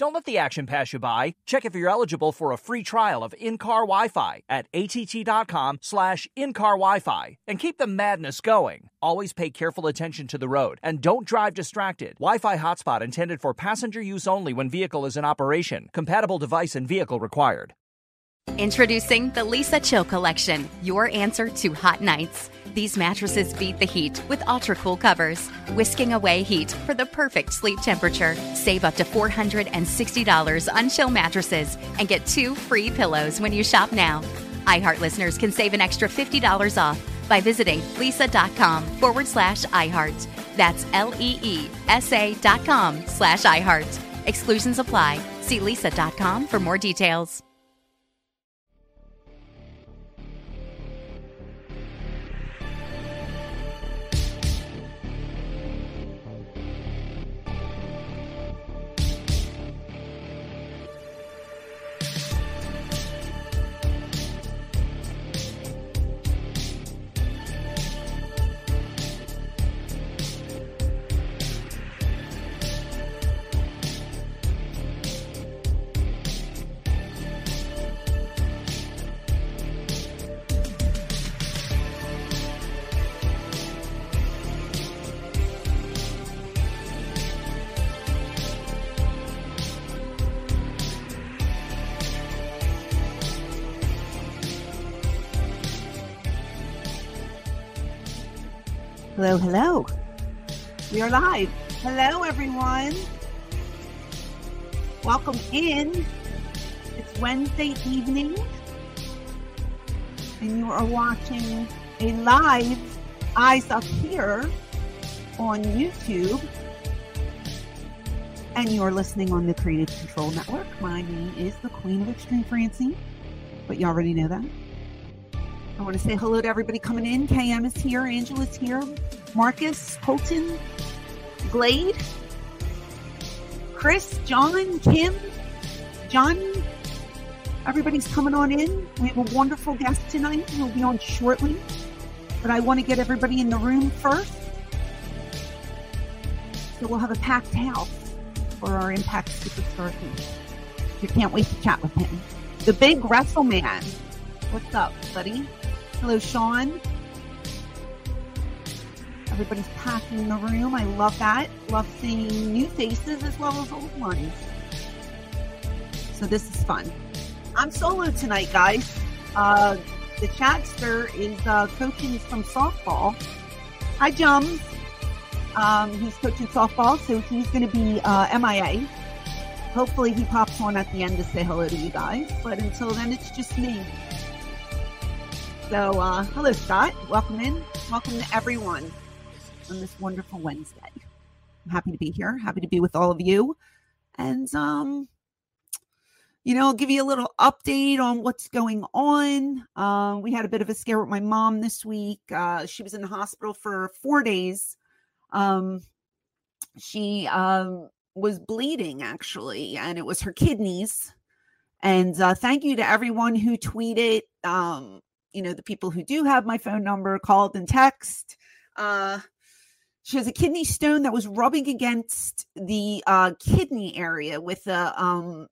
Don't let the action pass you by. Check if you're eligible for a free trial of in-car Wi-Fi at att.com slash in-car Wi-Fi and keep the madness going. Always pay careful attention to the road and don't drive distracted. Wi-Fi hotspot intended for passenger use only when vehicle is in operation. Compatible device and vehicle required. Introducing the Leesa Chill Collection, your answer to hot nights. These mattresses beat the heat with ultra cool covers, whisking away heat for the perfect sleep temperature. Save up to $460 on chill mattresses and get two free pillows when you shop now. iHeart listeners can save an extra $50 off by visiting leesa.com forward slash iHeart. That's L E E S A dot com slash iHeart. Exclusions apply. See leesa.com for more details. Hello, hello. We are live. Hello, everyone. Welcome in. It's Wednesday evening, and you are watching a live Eyes Up Here on YouTube. And you're listening on the Creative Control Network. My name is the Queen of Extreme Francine, but you already know that. I want to say hello to everybody coming in. KM is here, Angela's here, Marcus, Colton, Glade, Chris, John, Kim, Johnny. Everybody's coming on in. We have a wonderful guest tonight who will be on shortly. But I want to get everybody in the room first. So we'll have a packed house for our Impact Superstar. You can't wait to chat with him. The big wrestle man. What's up, buddy? Hello, Sean. Everybody's packing the room. I love that. Love seeing new faces as well as old ones. So this is fun. I'm solo tonight, guys. Uh, the chatster is uh, coaching some softball. Hi, Jums. Um, he's coaching softball, so he's going to be uh, MIA. Hopefully, he pops on at the end to say hello to you guys. But until then, it's just me. So, uh, hello, Scott. Welcome in. Welcome to everyone on this wonderful Wednesday. I'm happy to be here. Happy to be with all of you. And, um, you know, I'll give you a little update on what's going on. Uh, we had a bit of a scare with my mom this week. Uh, she was in the hospital for four days. Um, she um, was bleeding, actually, and it was her kidneys. And uh, thank you to everyone who tweeted um, you know the people who do have my phone number called and text uh she has a kidney stone that was rubbing against the uh kidney area with a um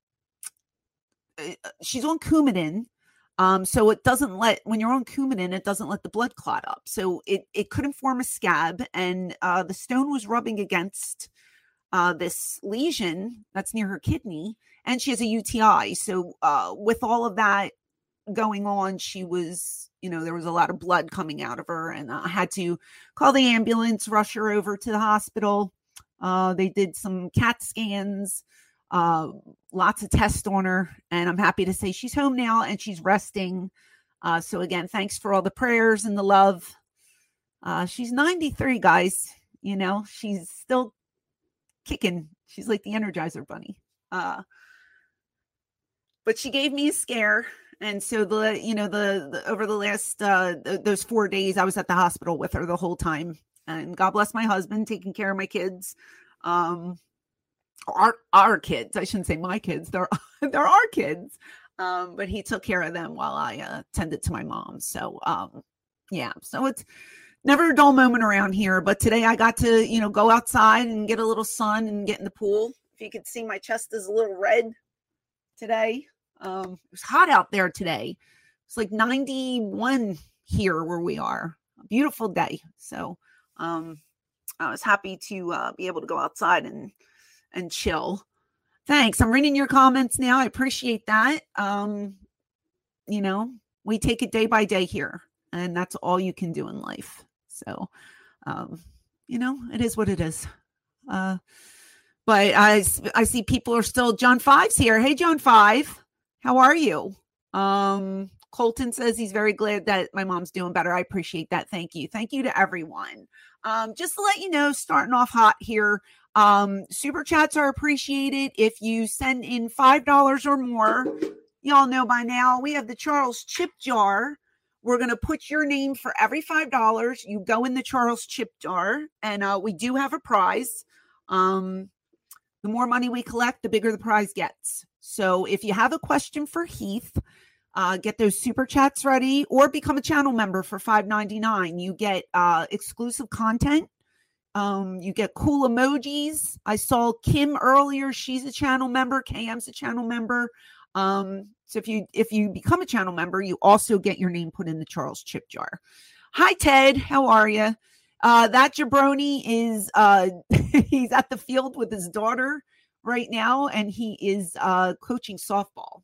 uh, she's on coumadin um so it doesn't let when you're on coumadin it doesn't let the blood clot up. So it it couldn't form a scab and uh the stone was rubbing against uh this lesion that's near her kidney and she has a UTI so uh with all of that going on she was you know there was a lot of blood coming out of her and i had to call the ambulance rush her over to the hospital uh, they did some cat scans uh, lots of tests on her, and I'm happy to say she's home now and she's resting. Uh, so again, thanks for all the prayers and the love. Uh, she's 93, guys. You know, she's still kicking. She's like the Energizer Bunny. Uh, but she gave me a scare, and so the you know the, the over the last uh, th- those four days, I was at the hospital with her the whole time. And God bless my husband taking care of my kids. Um, our our kids. I shouldn't say my kids. They're they're our kids. Um, but he took care of them while I uh, tended to my mom. So um, yeah. So it's never a dull moment around here. But today I got to you know go outside and get a little sun and get in the pool. If you could see, my chest is a little red today. Um, it was hot out there today. It's like 91 here where we are. A beautiful day. So um, I was happy to uh, be able to go outside and and chill. Thanks. I'm reading your comments now. I appreciate that. Um, you know, we take it day by day here, and that's all you can do in life. So, um, you know, it is what it is. Uh, but I I see people are still John Five's here. Hey, John Five, how are you? Um, Colton says he's very glad that my mom's doing better. I appreciate that. Thank you. Thank you to everyone. Um, just to let you know, starting off hot here. Um, super chats are appreciated. If you send in $5 or more, y'all know by now we have the Charles chip jar. We're going to put your name for every $5. You go in the Charles chip jar, and uh, we do have a prize. Um, the more money we collect, the bigger the prize gets. So if you have a question for Heath, uh, get those super chats ready or become a channel member for $5.99. You get uh, exclusive content. Um, you get cool emojis. I saw Kim earlier. She's a channel member. KM's a channel member. Um, so if you if you become a channel member, you also get your name put in the Charles Chip jar. Hi Ted, how are you? Uh, that jabroni is uh, he's at the field with his daughter right now, and he is uh, coaching softball.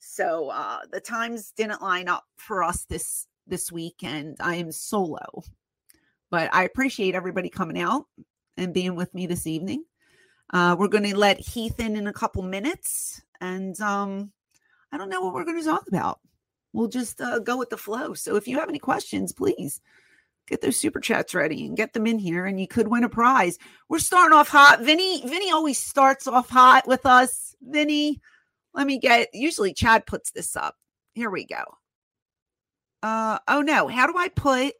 So uh, the times didn't line up for us this this week, and I am solo. But I appreciate everybody coming out and being with me this evening. Uh, we're going to let Heath in in a couple minutes, and um, I don't know what we're going to talk about. We'll just uh, go with the flow. So if you have any questions, please get those super chats ready and get them in here, and you could win a prize. We're starting off hot. Vinny, Vinny always starts off hot with us. Vinny, let me get. Usually, Chad puts this up. Here we go. Uh oh no! How do I put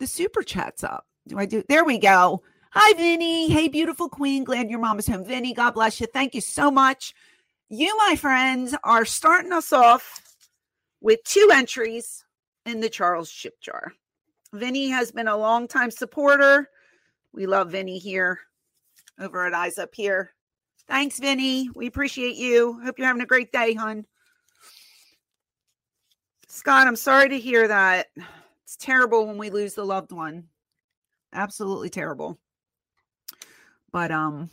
the super chats up? Do I do? There we go. Hi, Vinny. Hey, beautiful queen. Glad your mom is home. Vinny, God bless you. Thank you so much. You, my friends, are starting us off with two entries in the Charles Chip Jar. Vinny has been a longtime supporter. We love Vinny here over at Eyes Up Here. Thanks, Vinny. We appreciate you. Hope you're having a great day, hon. Scott, I'm sorry to hear that. It's terrible when we lose the loved one. Absolutely terrible. But um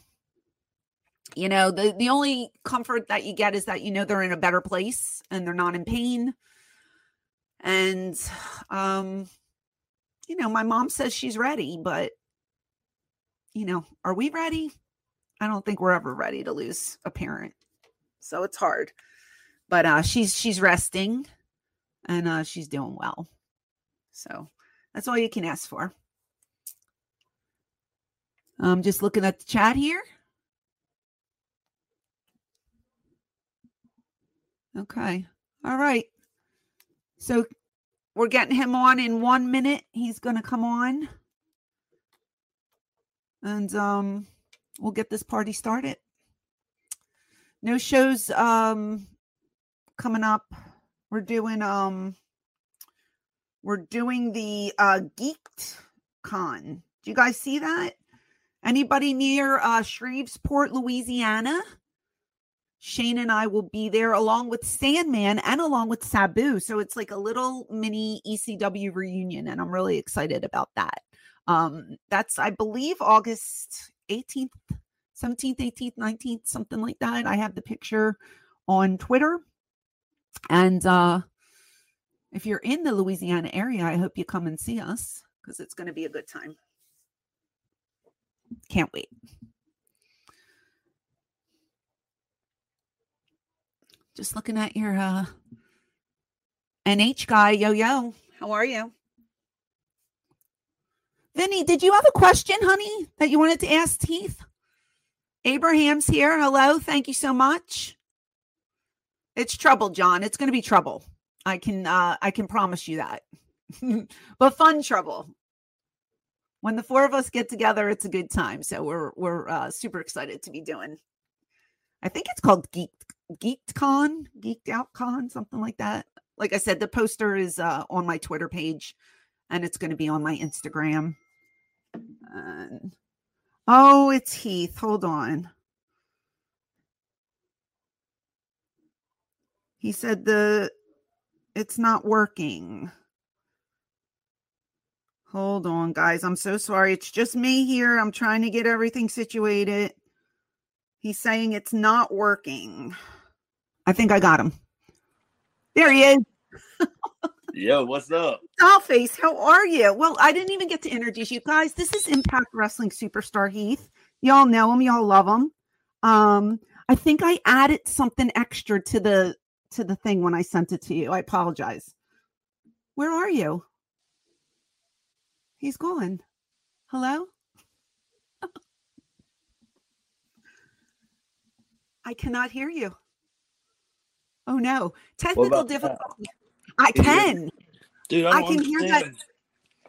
you know, the the only comfort that you get is that you know they're in a better place and they're not in pain. And um you know, my mom says she's ready, but you know, are we ready? I don't think we're ever ready to lose a parent. So it's hard. But uh she's she's resting and uh she's doing well. So that's all you can ask for. I'm just looking at the chat here. Okay. All right. So we're getting him on in one minute. He's going to come on. And um, we'll get this party started. No shows um, coming up. We're doing um, we're doing the uh, Geeked Con. Do you guys see that? Anybody near uh, Shreveport, Louisiana? Shane and I will be there along with Sandman and along with Sabu. So it's like a little mini ECW reunion, and I'm really excited about that. Um, that's, I believe, August 18th, 17th, 18th, 19th, something like that. I have the picture on Twitter. And uh, if you're in the Louisiana area, I hope you come and see us because it's going to be a good time. Can't wait. Just looking at your uh NH guy. Yo yo. How are you? Vinny, did you have a question, honey, that you wanted to ask Heath? Abraham's here. Hello. Thank you so much. It's trouble, John. It's going to be trouble. I can uh I can promise you that. but fun trouble. When the four of us get together, it's a good time. So we're we're uh, super excited to be doing. I think it's called Geek Geeked Con, Geeked Out Con, something like that. Like I said, the poster is uh, on my Twitter page, and it's going to be on my Instagram. And, oh, it's Heath. Hold on. He said the it's not working. Hold on, guys. I'm so sorry. It's just me here. I'm trying to get everything situated. He's saying it's not working. I think I got him. There he is. Yo, what's up? Dollface, how are you? Well, I didn't even get to introduce you guys. This is Impact Wrestling superstar Heath. Y'all know him, y'all love him. Um, I think I added something extra to the to the thing when I sent it to you. I apologize. Where are you? He's gone. Hello? I cannot hear you. Oh no. Technical difficulty. I can. Dude, I, I can hear that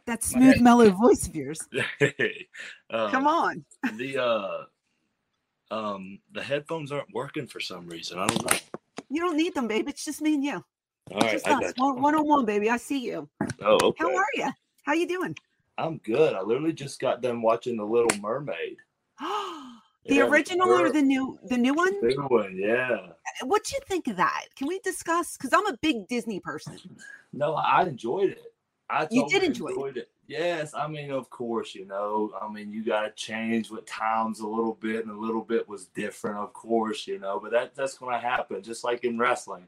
that smooth mellow voice of yours. um, Come on. the uh um the headphones aren't working for some reason. I don't know. You don't need them, babe. It's just me and you. All right, just I us. got. One, one on one, baby. I see you. Oh, okay. How are you? How you doing? I'm good. I literally just got done watching The Little Mermaid. the Yeah, original or the new the new one? Big one, yeah. Uh, What'd you think of that? Can we discuss? Because I'm a big Disney person. No, I enjoyed it. I You did enjoy it. it. Yes, I mean, of course, you know, I mean, you got to change with times a little bit, and a little bit was different, of course, you know, but that that's going to happen, just like in wrestling.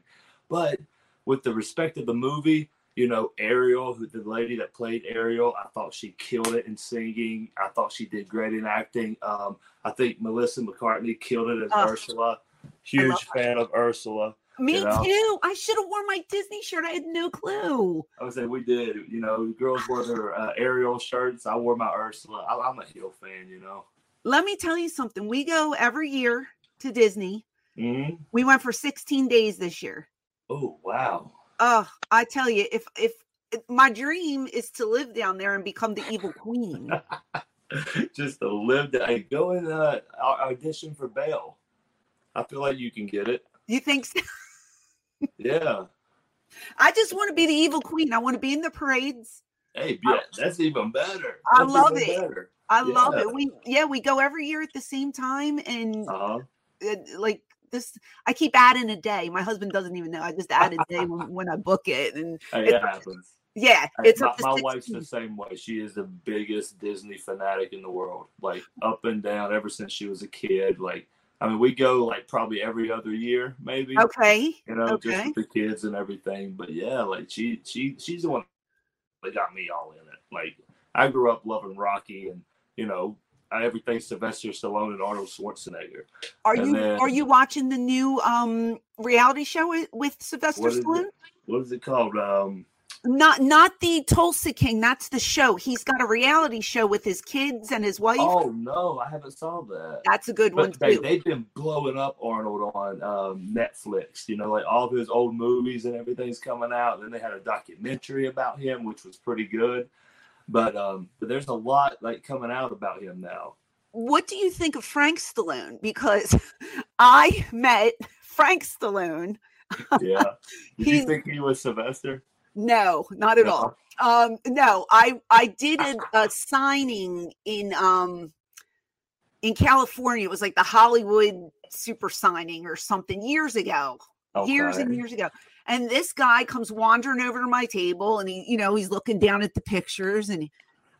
But with the respect of the movie, you know, Ariel, who the lady that played Ariel, I thought she killed it in singing. I thought she did great in acting. Um, I think Melissa McCarthy killed it as Oh, Ursula. Huge love her. fan of Ursula. Me You know? too. I should have worn my Disney shirt. I had no clue. I would say we did. You know, the girls wore their uh, Ariel shirts. I wore my Ursula. I, I'm a heel fan. You know. Let me tell you something. We go every year to Disney. hmm We went for 16 days this year. Oh wow. Oh, I tell you, if if my dream is to live down there and become the evil queen. Just to live. Hey, go and uh, audition for Belle. I feel like you can get it. You think so? Yeah. I just want to be the evil queen. I want to be in the parades. Hey, yeah, that's even better. I That's love it. Better. I love it. We yeah, we go every year at the same time and Uh huh. uh, like this I keep adding a day. My husband doesn't even know. I just add a day when, when I book it and oh, Hey, It- happens. yeah, it's my, my wife's the same way. She is the biggest Disney fanatic in the world, like up and down ever since she was a kid. Like, I mean, we go like probably every other year, maybe. Okay. You know, just okay. with the kids and everything. But yeah, like she, she, she's the one that got me all in it. Like, I grew up loving Rocky and you know everything Sylvester Stallone and Arnold Schwarzenegger. Are And you then- are you watching the new um reality show with, Sylvester What it? Stallone? What is it called? Um, Not not the Tulsa King. That's the show. He's got a reality show with his kids and his wife. oh no, I haven't saw that. That's a good one But they, too. they've been blowing up Arnold on um, Netflix. You know, like all of his old movies and everything's coming out. Then they had a documentary about him, which was pretty good. But um, but there's a lot like coming out about him now. what do you think of Frank Stallone? Because I met Frank Stallone. Yeah. Did you think he was Sylvester? No, not at all. Um, no, I I did a, a signing in um in California. It was like the Hollywood super signing or something years ago. Years and years ago. And this guy comes wandering over to my table and he, you know, he's looking down at the pictures and he,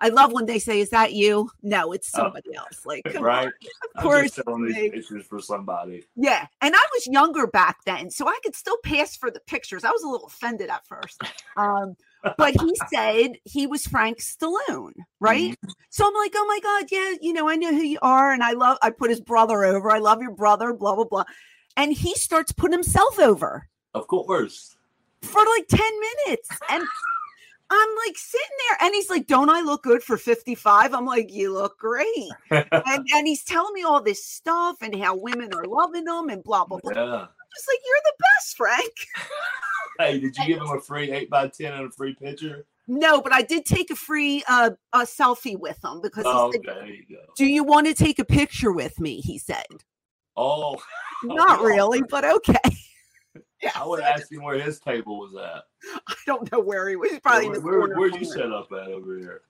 I love when they say, Is that you? No, it's Oh. somebody else. Like, Right? on. I'm course these pictures for somebody. Yeah. And I was younger back then, so I could still pass for the pictures. I was a little offended at first. Um, but he said he was Frank Stallone, right? So I'm like, oh my God, yeah, you know, I know who you are. And I love, I put his brother over. I love your brother, blah, blah, blah. and he starts putting himself over Of course. for like 10 minutes. And I'm like sitting there, and he's like, Don't I look good for 55? I'm like, You look great. And, and he's telling me all this stuff and how women are loving him and blah, blah, blah. yeah. I'm just like, You're the best, Frank. Hey, did you give him a free eight by ten and a free picture? No, but I did take a free uh, a selfie with him because Oh, said, there you go. Do you want to take a picture with me? He said. Oh, Not yeah. really, but okay. Yeah, I would ask him where his table was at. I don't know where he was. He's probably in where corner where you set up at over here?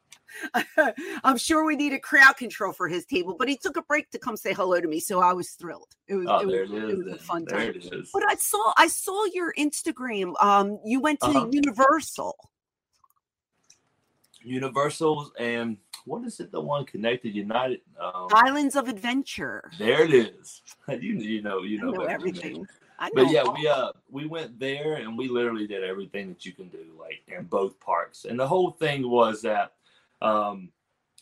I'm sure we needed crowd control for his table, but he took a break to come say hello to me, so I was thrilled. It was, Oh, it there was, it it is. was a fun there time. it. But I saw I saw your Instagram. Um, you went to Uh-huh. Universal. Universals and what is it? The one connected United. Um, Islands of Adventure. there it is. You you know you know, know me. everything. I know. But yeah, we uh we went there and we literally did everything that you can do, like in both parks. And the whole thing was that um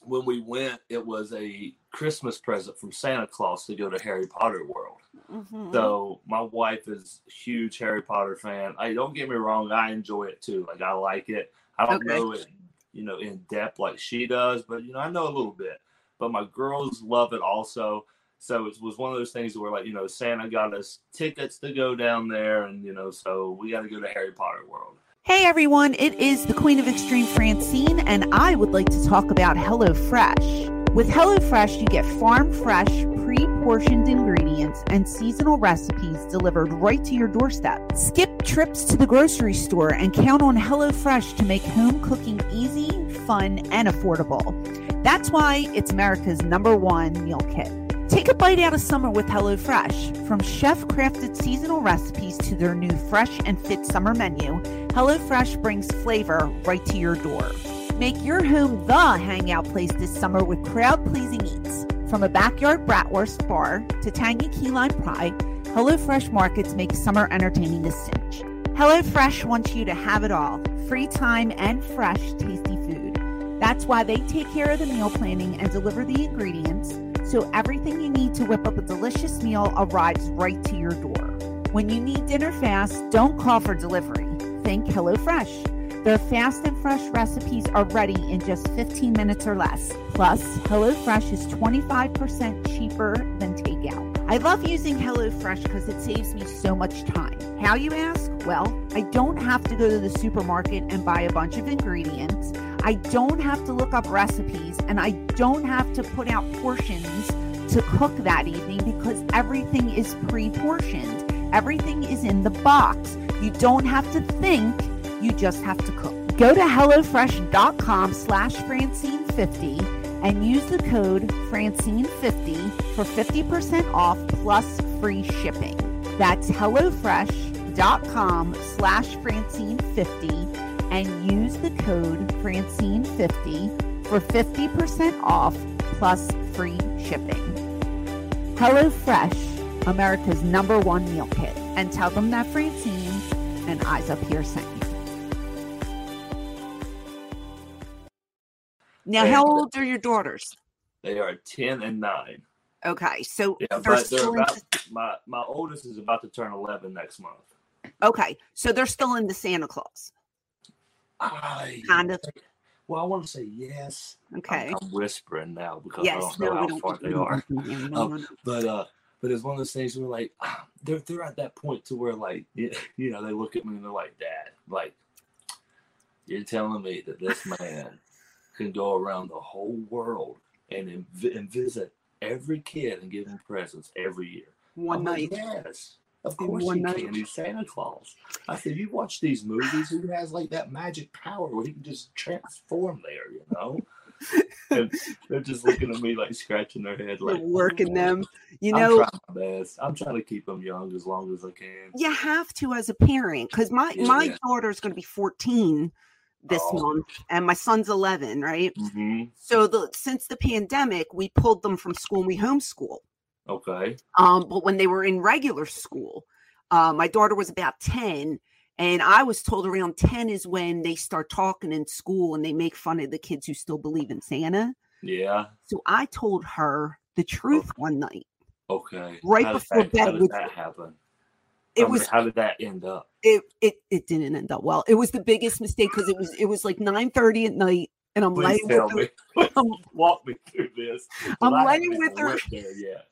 when we went, it was a Christmas present from Santa Claus to go to Harry Potter World. Mhm. So my wife is a huge Harry Potter fan. I don't get me wrong, I enjoy it too. Like I like it. I don't Okay. know it, you know, in depth like she does, but you know, I know a little bit. But my girls love it also. So it was one of those things where like, you know, Santa got us tickets to go down there and you know, so we gotta go to Harry Potter World. Hey everyone, it is the Queen of Extreme Francine, and I would like to talk about HelloFresh. With HelloFresh, you get farm fresh, pre portioned ingredients and seasonal recipes delivered right to your doorstep. Skip trips to the grocery store and count on HelloFresh to make home cooking easy, fun, and affordable. That's why it's America's number one meal kit. Take a bite out of summer with HelloFresh. From chef crafted seasonal recipes to their new fresh and fit summer menu, HelloFresh brings flavor right to your door. Make your home the hangout place this summer with crowd pleasing eats. From a backyard bratwurst bar to tangy key lime pie, HelloFresh markets make summer entertaining a cinch. HelloFresh wants you to have it all free time and fresh, tasty food. That's why they take care of the meal planning and deliver the ingredients so everything you need to whip up a delicious meal arrives right to your door. When you need dinner fast, don't call for delivery. Think HelloFresh. Their fast and fresh recipes are ready in just 15 minutes or less. Plus, HelloFresh is 25% cheaper than takeout. I love using HelloFresh because it saves me so much time. How you ask? Well, I don't have to go to the supermarket and buy a bunch of ingredients. I don't have to look up recipes and I don't have to put out portions to cook that evening because everything is pre portioned. Everything is in the box. You don't have to think, you just have to cook. Go to HelloFresh.com slash Francine50 and use the code Francine50 for 50% off plus free shipping. That's HelloFresh.com slash Francine50 and use the code Francine50 for 50% off plus free shipping. HelloFresh, America's number one meal kit. And tell them that Francine and Eyes Up Here sent Now, how old are your daughters? They are ten and nine. Okay, so Yeah, they're they're still about my my oldest is about to turn eleven next month. okay, so they're still into Santa Claus. I Kind of. Well, I want to say yes. I'm- Okay. I'm, whispering now because I don't know no, how don't. far they are. no, Um, no. But uh, but it's one of those things where like ah, they're they're at that point to where like you know they look at me and they're like, Dad, like you're telling me that this man can go around the whole world and inv- and visit every kid and give them presents every year. One I'm like, night. yes. Of course one he night. can. He's Santa Claus. I said, you watch these movies, he has like that magic power where he can just transform there, you know? and they're just looking at me like scratching their head like working them. You I'm know, trying my best. I'm trying to keep them young as long as I can. you have to as a parent because my Yeah, my yeah. daughter's going to be 14 this Oh. month and my son's 11 right hmm so the since the pandemic we pulled them from school and we homeschool Okay. um but when they were in regular school uh, my daughter was about 10 and i was told around 10 is when they start talking in school and they make fun of the kids who still believe in santa Yeah. so i told her the truth one night Okay. Right How before that, bed How did that happen? It I was How did that end up? it it it didn't end up well. It was the biggest mistake because it was it was like nine thirty at night, and I'm Please laying tell with me. her, I'm, Walk me through this. I'm laying with her. There yet.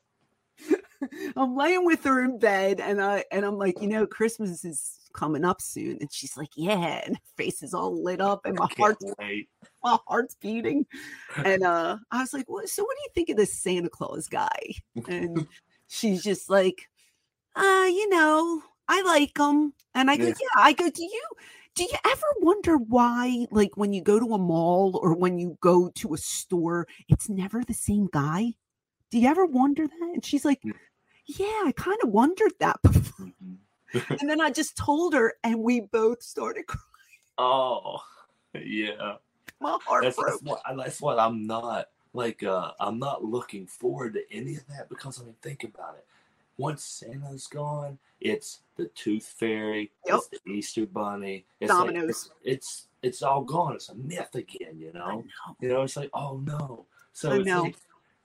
I'm laying with her in bed, and I and I'm like, you know, Christmas is coming up soon, and she's like, yeah, and her face is all lit up, and my heart's wait. my heart's beating, and uh, I was like, well, so what do you think of this Santa Claus guy? And she's just like, uh, you know, I like them. and I go, Yeah. yeah, I go, do you? Do you ever wonder why, like when you go to a mall or when you go to a store, it's never the same guy? Do you ever wonder that? And she's like, Mm. Yeah, I kind of wondered that before. Mhm. And then I just told her, and we both started crying. Oh, yeah. My heart That's, broke. that's what that's what I'm not like. Uh, I'm not looking forward to any of that because I mean, think about it. Once Santa's gone, it's the Tooth Fairy, Yep. it's the Easter Bunny, it's like- Dominoes. it's, it's it's all gone. It's a myth again. You know. know. You know. It's like oh no. So I it's know. like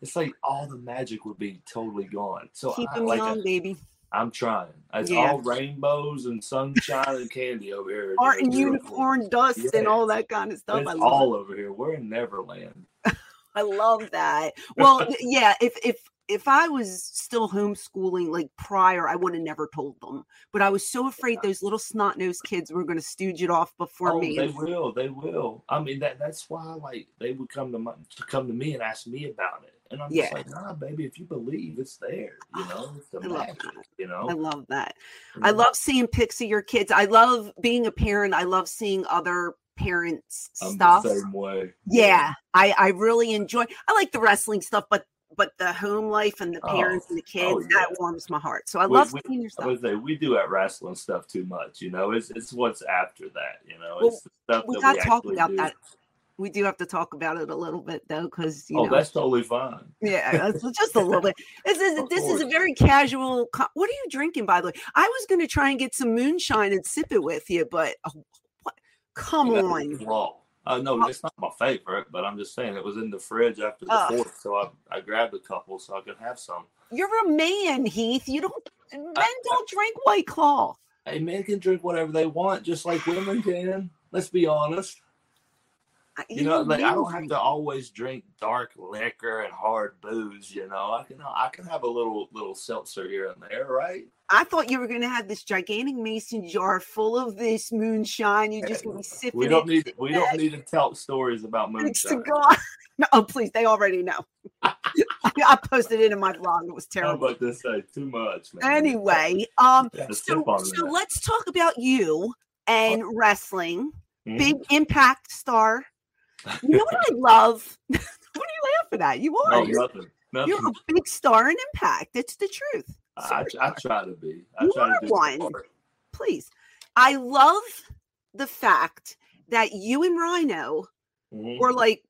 it's like all the magic would be totally gone. So Keep I, them like young, baby. I'm trying. It's Yeah. all rainbows and sunshine and candy over here. Art and unicorn dust and all that kind of stuff. It's all over here. We're in Neverland. I love that. Well, yeah, if if if I was still homeschooling like prior, I would have never told them. But I was so afraid those little snot nosed kids were going to stooge it off before oh, me. they will. They will. I mean, that that's why like they would come to my, to come to me and ask me about it, and I'm just like, nah, baby, if you believe, it's there. You know, it's the I love magic. that. You know, I love that. You I love seeing pics of your kids. I love being a parent. I love seeing other parents' I'm stuff. the same way. Yeah, I I really enjoy. I like the wrestling stuff, but but the home life and the Oh, parents and the oh, kids oh, that warms my heart. So I We- love we- seeing your I would say we do at wrestling stuff too much. You know, it's it's what's after that. You know, Well, it's the stuff we got to talk about do. that. We do have to talk about it a little bit though, because you Oh, know, that's totally fine. yeah, just a little bit. This is this is a very casual. co- What are you drinking, by the way? I was going to try and get some moonshine and sip it with you, but oh, what? Come That's on. Uh, no, Oh. it's not my favorite, but I'm just saying it was in the fridge after the Ugh. fourth, so I, I grabbed a couple so I could have some. You're a man, Heath. You don't men don't drink White Claw. Hey, men can drink whatever they want, just like women can. Let's be honest. You know, like I don't have to always drink dark liquor and hard booze. You know, I can I can have a little little seltzer here and there, right? I thought you were going to have this gigantic mason jar full of this moonshine. You're just going to be sipping We don't need we don't need to tell stories about moonshine. No, oh, please, they already know. I posted it in my blog. It was How terrible. about this? Say too much, man. Anyway, um, so, so let's talk about you and wrestling. Mhm. Big impact star. You know what I love? what are you laughing at? You are. Nothing. Nothing. you're a big star in impact. It's the truth. I. I try to be. I You try are one. part. Please. I love the fact that you and Rhino Mhm. were like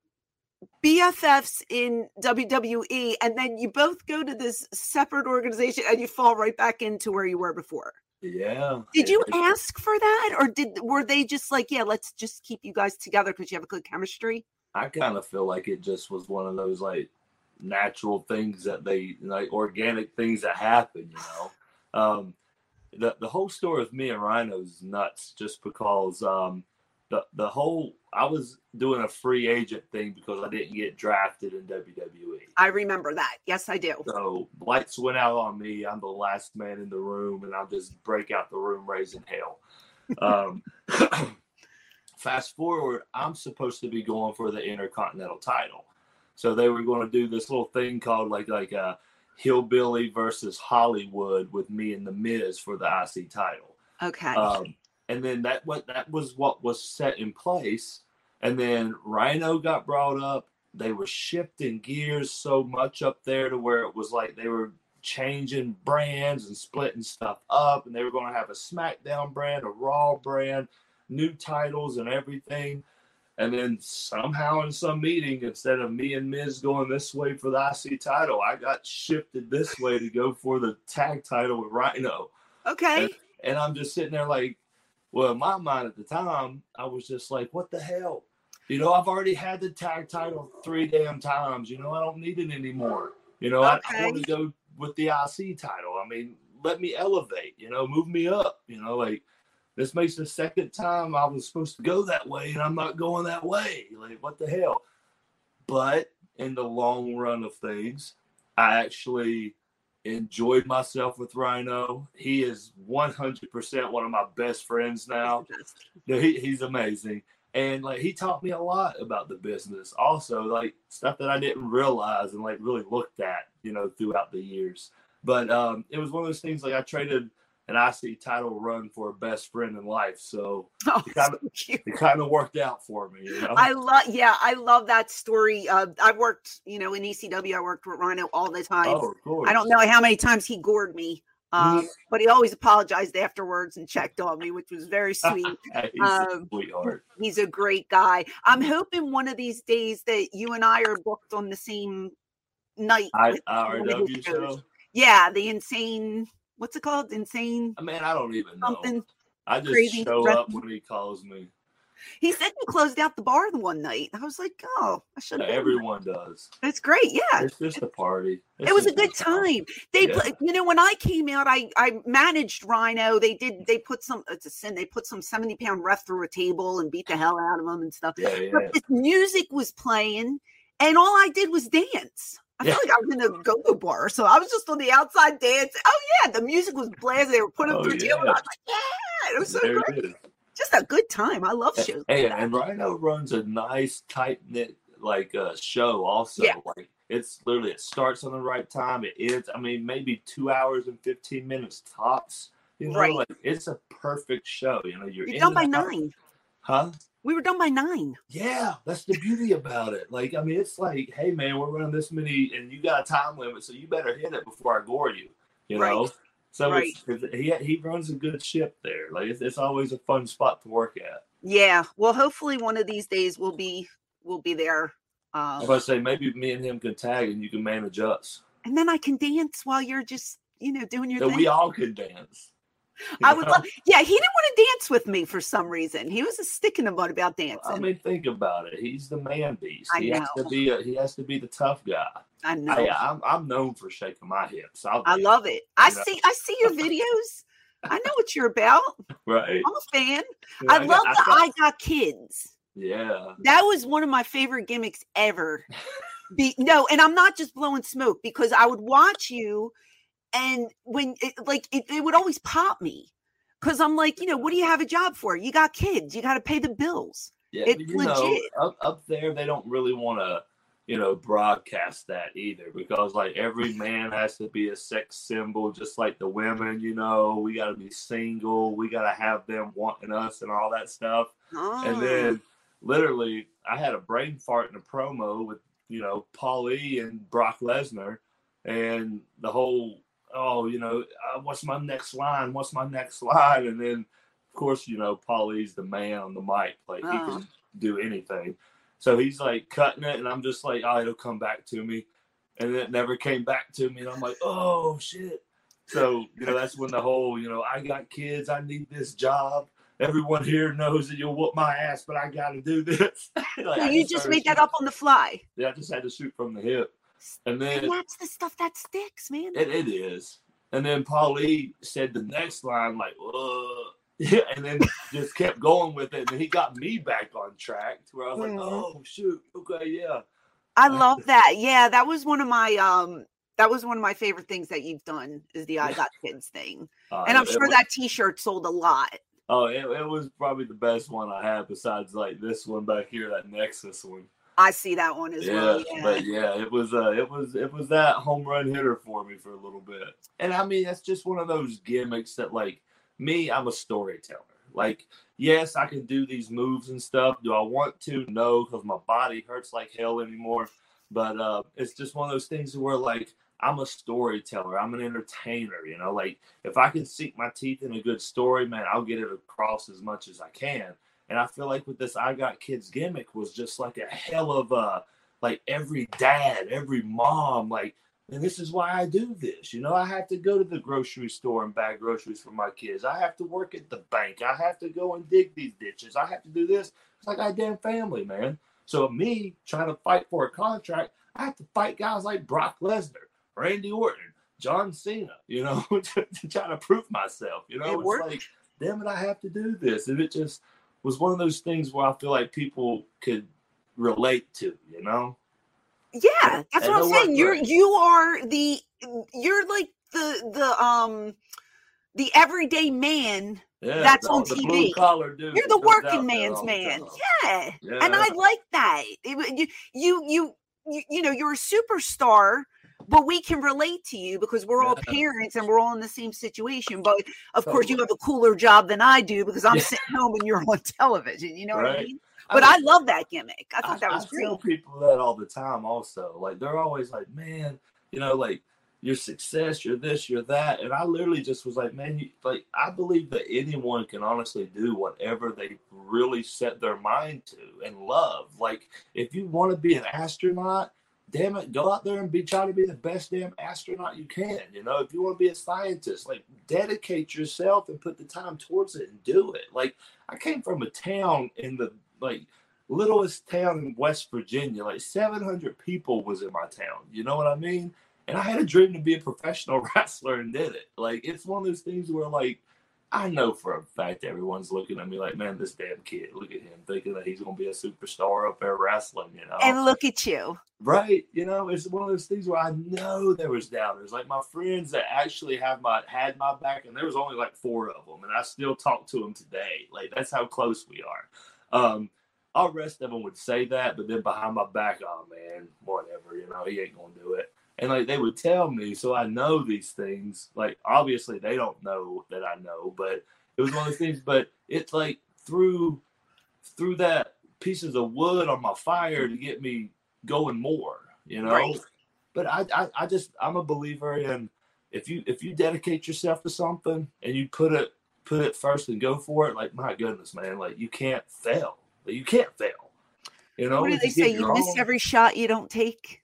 BFFs in WWE, and then you both go to this separate organization and you fall right back into where you were before. Yeah. Did you ask for that, or did were they just like, yeah, let's just keep you guys together because you have a good chemistry? I kind of feel like it just was one of those like natural things that they like organic things that happen, you know. Um the the whole story with me and Rhino is nuts just because um the the whole I was doing a free agent thing because I didn't get drafted in WWE. I remember that. Yes, I do. So lights went out on me. I'm the last man in the room, and I'll just break out the room raising hell. Um, fast forward, I'm supposed to be going for the Intercontinental title. So they were going to do this little thing called like like a hillbilly versus Hollywood with me and the Miz for the IC title. Okay. Um, and then that what that was what was set in place. And then Rhino got brought up. They were shifting gears so much up there to where it was like they were changing brands and splitting stuff up. And they were going to have a SmackDown brand, a Raw brand, new titles and everything. And then somehow in some meeting, instead of me and Miz going this way for the IC title, I got shifted this way to go for the tag title with Rhino. okay. And I'm just sitting there like, well, in my mind at the time, I was just like, what the hell? You know, I've already had the tag title three damn times. You know, I don't need it anymore. You know, I, I want to go with the IC title. I mean, let me elevate, you know, move me up, you know, like this makes the second time I was supposed to go that way and I'm not going that way. Like, what the hell? But in the long run of things, I actually enjoyed myself with Rhino. He is 100% one of my best friends now. He, he's amazing. And like he taught me a lot about the business. Also, like stuff that I didn't realize and like really looked at, you know, throughout the years. But um, it was one of those things like I traded an IC title run for a best friend in life. So Oh, it kind of so it kind of worked out for me. You know? I love, yeah, I love that story. Uh, I've worked, you know, in ECW, I worked with Rhino all the time. oh, of course. I don't know how many times he gored me, um, but he always apologized afterwards and checked on me, which was very sweet. He's um, a. He's a great guy. I'm hoping one of these days that you and I are booked on the same night. I, with one of his RW show. Yeah, the insane. What's it called? Insane I mean, I don't even know. something. I just crazy show up when he calls me. He said you closed out the bar the one night. I was like, oh, I should. Everyone does. It's great. Yeah, It's just a party. It's it was a good time. They, Yeah. put, you know, when I came out, I I managed Rhino. They did. They put some. It's a sin. They put some seventy pound ref through a table and beat the hell out of him and stuff. Yeah, yeah. But this music was playing, and all I did was dance. I Yeah. felt like I was in a go-go bar, so I was just on the outside dancing. Oh yeah, the music was blasting. They were putting Oh, through table. I yeah. was like, yeah, it was so There great. Just a good time. I love shows. Hey, like and Rhino runs a nice, tight knit like uh, show. Also, Yeah. like it's literally it starts on the right time. It ends. I mean, maybe two hours and fifteen minutes tops. You know, Right. like it's a perfect show. You know, you're, You're in done by out. nine. huh? We were done by nine. Yeah, that's the beauty about it. Like, I mean, it's like, hey, man, we're running this many, and you got a time limit, so you better hit it before I gore you. You Right. know. So Right. it's, it's, he he runs a good ship there. Like, it's, it's always a fun spot to work at. Yeah. Well, hopefully one of these days we'll be we'll be there. If Um, I say maybe me and him can tag, and you can manage us, and then I can dance while you're just you know doing your so thing. we all can dance. I would know? love. Yeah, he didn't want to dance with me for some reason. He was a stick in the mud about dancing. I mean, think about it. He's the man beast. I he has to be a, he has to be the tough guy. I know. Hey, I'm I'm known for shaking my hips. I'll I love it. I you know? see. I see your videos. I know what you're about. right. I'm a fan. Yeah, I got- love the I got kids. Yeah. That was one of my favorite gimmicks ever. Be no, and I'm not just blowing smoke because I would watch you, and when it, like it, it would always pop me because I'm like, you know, what do you have a job for? You got kids. You got to pay the bills. Yeah, It's you know, legit. up up there they don't really want to, you know, broadcast that either because like every man has to be a sex symbol, just like the women. You know, we got to be single. We got to have them wanting us and all that stuff. Oh, And ah. then literally, I had a brain fart in a promo with you know Paul E and Brock Lesnar, and the whole oh you know uh, what's my next line? What's my next line? And then of course you know Paul E's the man on the mic, like he can do anything. So he's like cutting it, and I'm just like, oh, it'll come back to me, and it never came back to me, and I'm like, oh shit. So you know that's when the whole you know I got kids, I need this job. Everyone here knows that you'll whoop my ass, but I got to do this. Like, so you just started made that up on the fly. Yeah, I just had to shoot from the hip, and then And that's the stuff that sticks, man. it, it is. And then Paulie said the next line, like, Ugh. yeah, and then just kept going with it. And he got me back on track to where I was like, Mhm. oh, shoot. Okay, yeah. I love that. Yeah, that was one of my um that was one of my favorite things that you've done is the I got kids thing. Uh, And I'm sure was- that t-shirt sold a lot. Oh, it, it was probably the best one I had besides like this one back here, that Nexus one. I see that one as yeah, well. Yeah. but yeah, it was uh, it was it was that home run hitter for me for a little bit. And I mean, that's just one of those gimmicks that like me, I'm a storyteller. Like, yes, I can do these moves and stuff. Do I want to? No, because my body hurts like hell anymore. But uh, it's just one of those things where like I'm a storyteller. I'm an entertainer. You know, like if I can sink my teeth in a good story, man, I'll get it across as much as I can. And I feel like with this I Got Kids gimmick was just like a hell of a like every dad, every mom, like, and this is why I do this. You know, I have to go to the grocery store and buy groceries for my kids. I have to work at the bank. I have to go and dig these ditches. I have to do this. It's like I damn family, man. So me trying to fight for a contract, I have to fight guys like Brock Lesnar, Randy Orton, John Cena, you know, to, to try to prove myself. You know, It it's worked. like, damn it, I have to do this. And it just was one of those things where I feel like people could relate to, you know? Yeah, that's And what I'm saying. You're you are the you're like the the um the everyday man. Yeah, That's the, on the TV. collar dude. You're the working man's man. Yeah. Yeah. And I like that. It you you you you, you know, you're a superstar, but we can relate to you because we're all parents and we're all in the same situation. But of course, you have a cooler job than I do because I'm Yeah. sitting home and you're on television. You know what I mean? But I love that gimmick. I thought that I, was I great. tell people that all the time. Also, like they're always like, "Man, you know, like your success, you're this, you're that," and I literally just was like, "Man, you, like I believe that anyone can honestly do whatever they really set their mind to and love. Like if you want to be an astronaut." Damn it, go out there and be try to be the best damn astronaut you can. You know, if you want to be a scientist, like dedicate yourself and put the time towards it and do it. Like I came from a town in the like littlest town in West Virginia. Like 700 people was in my town. You know what I mean? And I had a dream to be a professional wrestler and did it. Like it's one of those things where like I know for a fact everyone's looking at me like, man, this damn kid, look at him thinking that he's gonna be a superstar up there wrestling, you know. And look at you. Right. You know, it's one of those things where I know there was doubters. Like my friends that actually have my had my back, and there was only like four of them, and I still talk to them today. Like that's how close we are. Um, all rest of them would say that, but then behind my back, oh man, whatever, you know, he ain't gonna do it. And like they would tell me, so I know these things. Like obviously they don't know that I know, but it was one of those things. But it's like through through that pieces of wood on my fire to get me going more, you know. Right. But I, I, I just I'm a believer in if you if you dedicate yourself to something and you put it put it first and go for it, like my goodness, man, like you can't fail. Like, you can't fail. You know, what do they give say? You your miss every shot you don't take.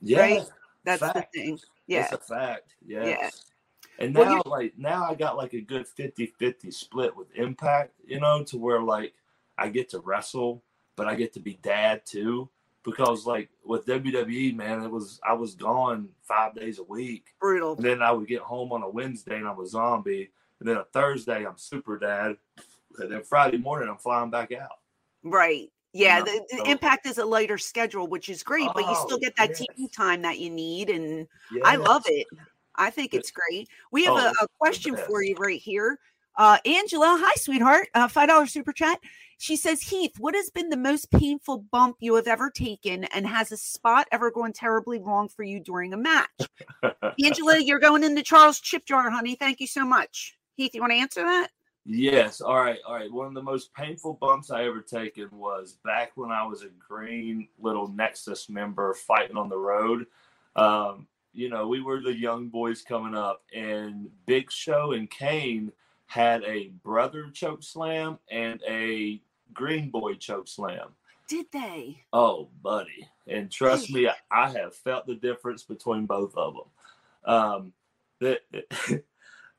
yeah, right? That's fact. the thing. Yeah. It's a fact. Yes. Yeah. And now, you're- like, now I got like a good 50 50 split with impact, you know, to where like I get to wrestle, but I get to be dad too. Because, like, with WWE, man, it was, I was gone five days a week. Brutal. And then I would get home on a Wednesday and I'm a zombie. And then a Thursday, I'm super dad. And then Friday morning, I'm flying back out. Right. Yeah. The, the so- impact is a lighter schedule, which is great, but you still Oh, get that yes. TV time that you need. And I love it. I think it's great. We have Oh, a, a question for you right here. Uh, Angela, hi, sweetheart. Uh, $5 super chat. She says, Heath, what has been the most painful bump you have ever taken? And has a spot ever gone terribly wrong for you during a match? Angela, you're going into Charles chip jar, honey. Thank you so much. Heath, you want to answer that? Yes. All right. All right. One of the most painful bumps I ever taken was back when I was a green little Nexus member fighting on the road. Um, you know, we were the young boys coming up, and Big Show and Kane had a brother choke slam and a green boy choke slam. Did they? Oh, buddy. And trust me, I, I have felt the difference between both of them. Um,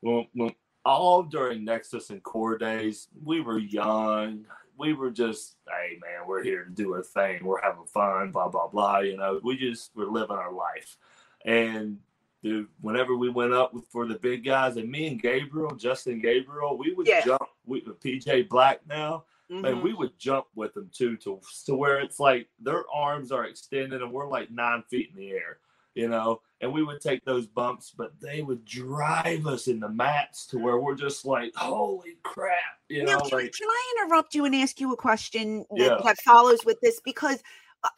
when, when, all during Nexus and Core days, we were young. We were just, hey, man, we're here to do our thing. We're having fun, blah, blah, blah. You know, we just were living our life. And dude, whenever we went up for the big guys, and me and Gabriel, Justin Gabriel, we would jump we, with PJ Black now Mhm. and we would jump with them too to to where it's like their arms are extended and we're like nine feet in the air you know and we would take those bumps but they would drive us in the mats to where we're just like holy crap you now, know can, like can I interrupt you and ask you a question that, Yeah. that follows with this? Because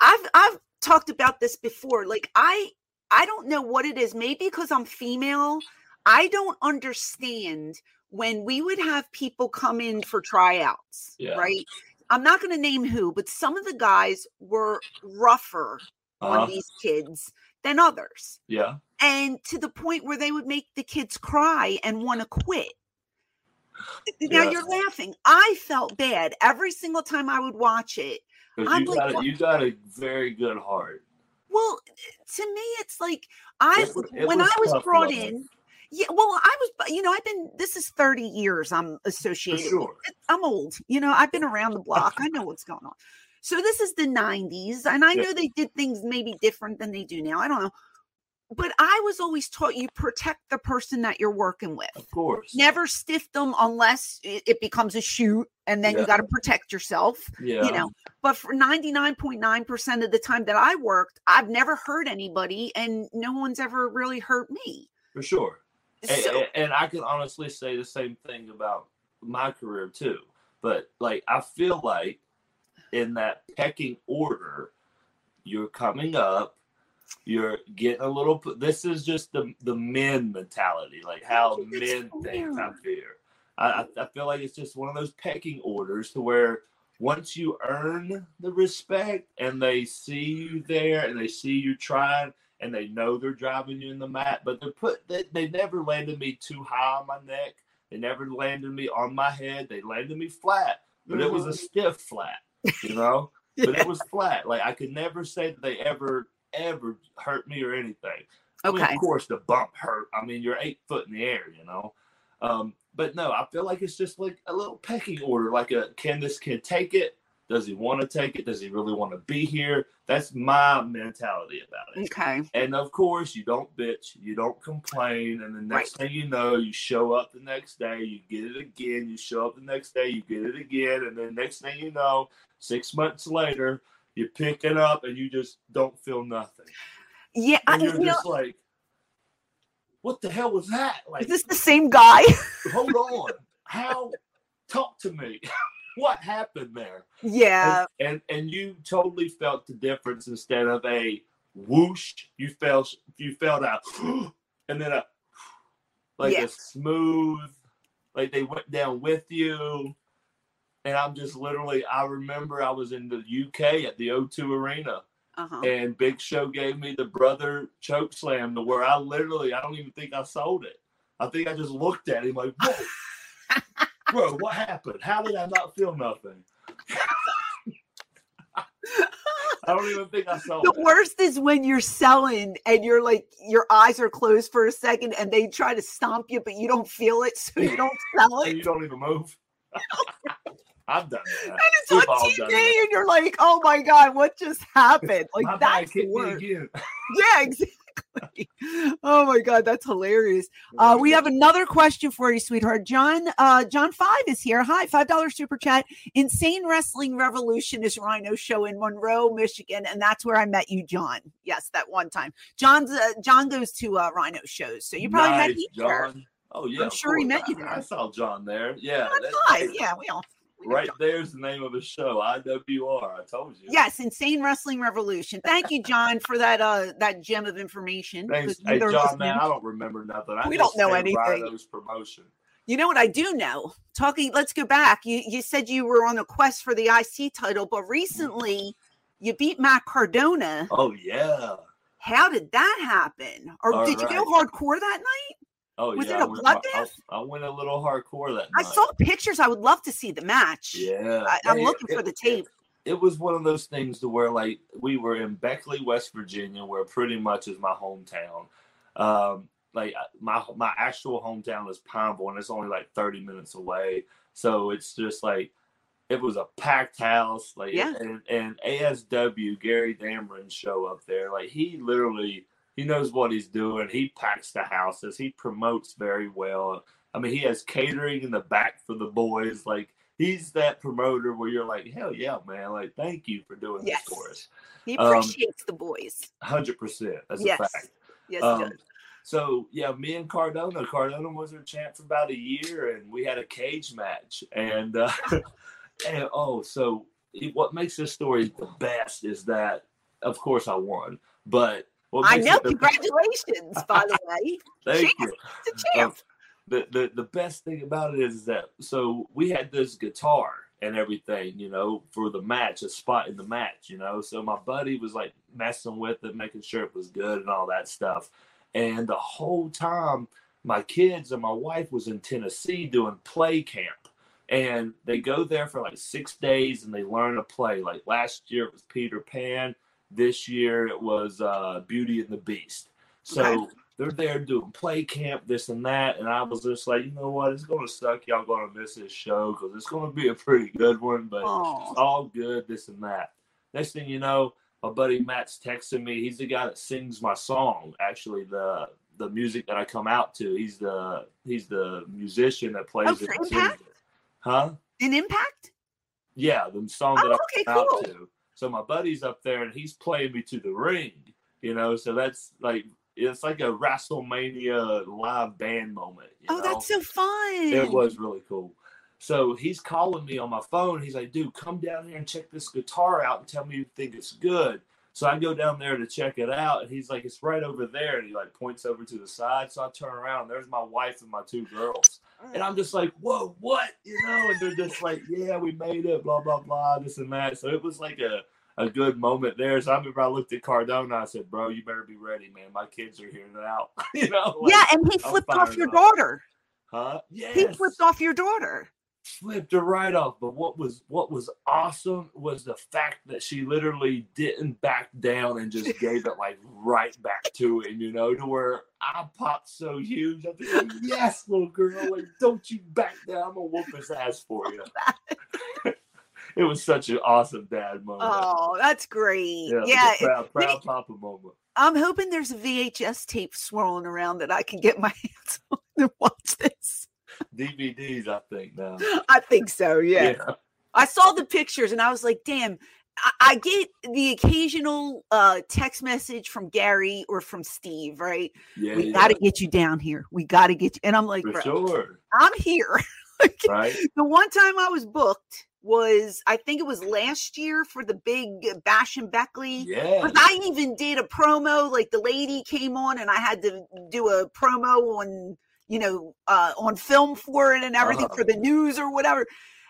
I've I've talked about this before. Like I I don't know what it is. Maybe because I'm female, I don't understand when we would have people come in for tryouts, Yeah. right? I'm not going to name who, but some of the guys were rougher uh, on these kids than others. yeah And to the point where they would make the kids cry and want to quit. Now Yeah. you're laughing. I felt bad every single time I would watch it. I'm you like, got a, you got a very good heart Well, to me, it's like I It wa- it when was I was brought love. in. Yeah, well, I was, you know, I've been. This is thirty years. I'm associated. sure. I'm old. You know, I've been around the block. I know what's going on. So this is the '90s, and I know they did things maybe different than they do now. I don't know, but I was always taught you protect the person that you're working with. Of course. Never stiff them unless it, it becomes a shoot, and then Yeah. you got to protect yourself. Yeah. You know, but for 99.9% of the time that I worked, I've never hurt anybody, and no one's ever really hurt me. For sure. So, and- and I can honestly say the same thing about my career too. But like I feel like in that pecking order, you're coming up, you're getting a little. This is just the the men mentality, like how men think. I fear. I, I feel like it's just one of those pecking orders to where once you earn the respect and they see you there and they see you trying and they know they're driving you in the mat, but they're put they, they never landed me too high on my neck. They never landed me on my head. They landed me flat, but it was a Mhm. stiff flat, you know. But it was flat. Like I could never say that they ever ever hurt me or anything. Okay. I mean, of course, the bump hurt. I mean, you're eight foot in the air, you know. Um, but no, I feel like it's just like a little pecking order. Like a can this kid take it? Does he want to take it? Does he really want to be here? That's my mentality about it. Okay. And of course, you don't bitch, you don't complain, and the next thing you know, you show up the next day, you get it again. You show up the next day, you get it again, and then next thing you know, six months later, you pick it up and you just don't feel nothing, Yeah. And you you're know, just like, "What the hell was that?" Like, is this the same guy? hold on, how? Talk to me. what happened there? yeah. and, and and you totally felt the difference instead of a whoosh you felt you felt out and then a like a smooth like they went down with you and i'm just literally i remember i was in the uk at the o2 arena Uh-huh. and big show gave me the brother choke slam to where i literally i don't even think i sold it i think i just looked at him like whoa bro what happened how did i not feel nothing I don't even think I saw The that. worst is when you're selling and you're like your eyes are closed for a second and they try to stomp you, but you don't feel it, so you don't sell it. you don't even move. I've done that. And it's We've on TV, and you're like, "Oh my god, what just happened?" Like My that's the hit me worst. again. Yeah, exactly. Oh my god, that's hilarious. Uh, we have another question for you, sweetheart. John, uh, John Five is here. Hi, five dollar super chat. Insane Wrestling Revolution is Rhino show in Monroe, Michigan, and that's where I met you, John. Yes, that one time. John's uh, John goes to uh, Rhino shows, so you probably met Nice, me there. John. Oh yeah, I'm sure he met you there. I saw John there. Yeah, John Five, yeah, we all. Right there's the name of the show, IWR. I told you. Yes, Insane Wrestling Revolution. Thank you, John, for that uh that gem of information. Thanks. Hey John, man, I don't remember nothing. I We don't know anything. Rhino's promotion. You know what I do know? Talking, let's go back. You you said you were on a quest for the IC title, but recently you beat Matt Cardona. Oh yeah. How did that happen? Or All did you go right. hardcore that night? Oh Was yeah. it a bloodbath? I, I went a little hardcore that night. I night. saw pictures. I would love to see the match. Yeah. I, I'm Hey, looking for the tape. it was one of those things to where like we were in Beckley, West Virginia, where pretty much is my hometown. Um, like uh, my my actual hometown is Pineville, and it's only like thirty minutes away. So it's just like it was a packed house. Like Yeah. and, and ASW Gary Dameron show up there. Like he literally he knows what he's doing. He packs the houses. He promotes very well. I mean, he has catering in the back for the boys. Like he's that promoter where you're like, hell yeah, man! Like thank you for doing Yes. this for us. He um, appreciates the boys. Hundred percent. That's Yes. a fact. Yes, Um, he does. so yeah, me and Cardona. Cardona was our champ for about a year, and we had a cage match. And uh, and oh, so it- what makes this story the best is that, of course, I won. But I know. Congratulations, by the way. Thank you. Um, Champ. the, the the best thing about it is that so we had this guitar and everything, you know, for the match, a spot in the match, you know. So my buddy was like messing with it, making sure it was good and all that stuff. And the whole time, my kids and my wife was in Tennessee doing play camp. And they go there for like six days and they learn to play. Like last year it was Peter Pan. This year it was uh, Beauty and the Beast. So Okay. they're there doing play camp, this and that. And I was just like, you know what? It's going to suck. Y'all going to miss this show because it's going to be a pretty good one, but it's all good, this and that. Next thing you know, my buddy Matt's texting me. He's the guy that sings my song. Actually, the the music that I come out to. He's the he's the musician that plays Oh, it. Impact? Huh? In Impact? Yeah, the song Oh, that okay, I come cool. out to. So my buddy's up there and he's playing me to the ring. You know, so that's like it's like a WrestleMania live band moment. You Oh, know? that's so fun. It was really cool. So he's calling me on my phone. He's like, dude, come down here and check this guitar out and tell me you think it's good. So I go down there to check it out, and he's like, it's right over there. And he like points over to the side. So I turn around, and there's my wife and my two girls. And I'm just like, whoa, what? You know, and they're just like, yeah, we made it, blah, blah, blah, this and that. So it was like a, a good moment there. So I remember I looked at Cardona. I said, bro, you better be ready, man. My kids are here now. you know? like, yeah, and he flipped off your up. daughter. Huh? Yes He flipped off your daughter. flipped her right off. But what was what was awesome was the fact that she literally didn't back down and just gave it like right back to him, you know, to where I popped so huge. I was like, yes, little girl, like don't you back down. I'm gonna whoop his ass for you. it was such an awesome dad moment. Oh, that's great. yeah, Yeah, proud, papa moment. I'm hoping there's a VHS tape swirling around that I can get my hands on and watch this. DVDs, I think now. I think so. Yeah. I saw the pictures and I was like, damn. I, I get the occasional uh, text message from Gary or from Steve, right? yeah, we yeah, got to get you down here. We got to get you. And I'm like, for sure, I'm here. Like, right? the one time I was booked was, I think it was last year for the big Bash and Beckley. Yeah, 'Cause I even did a promo, like the lady came on and I had to do a promo on, you know, uh, on film for it and everything Uh-huh. for the news or whatever.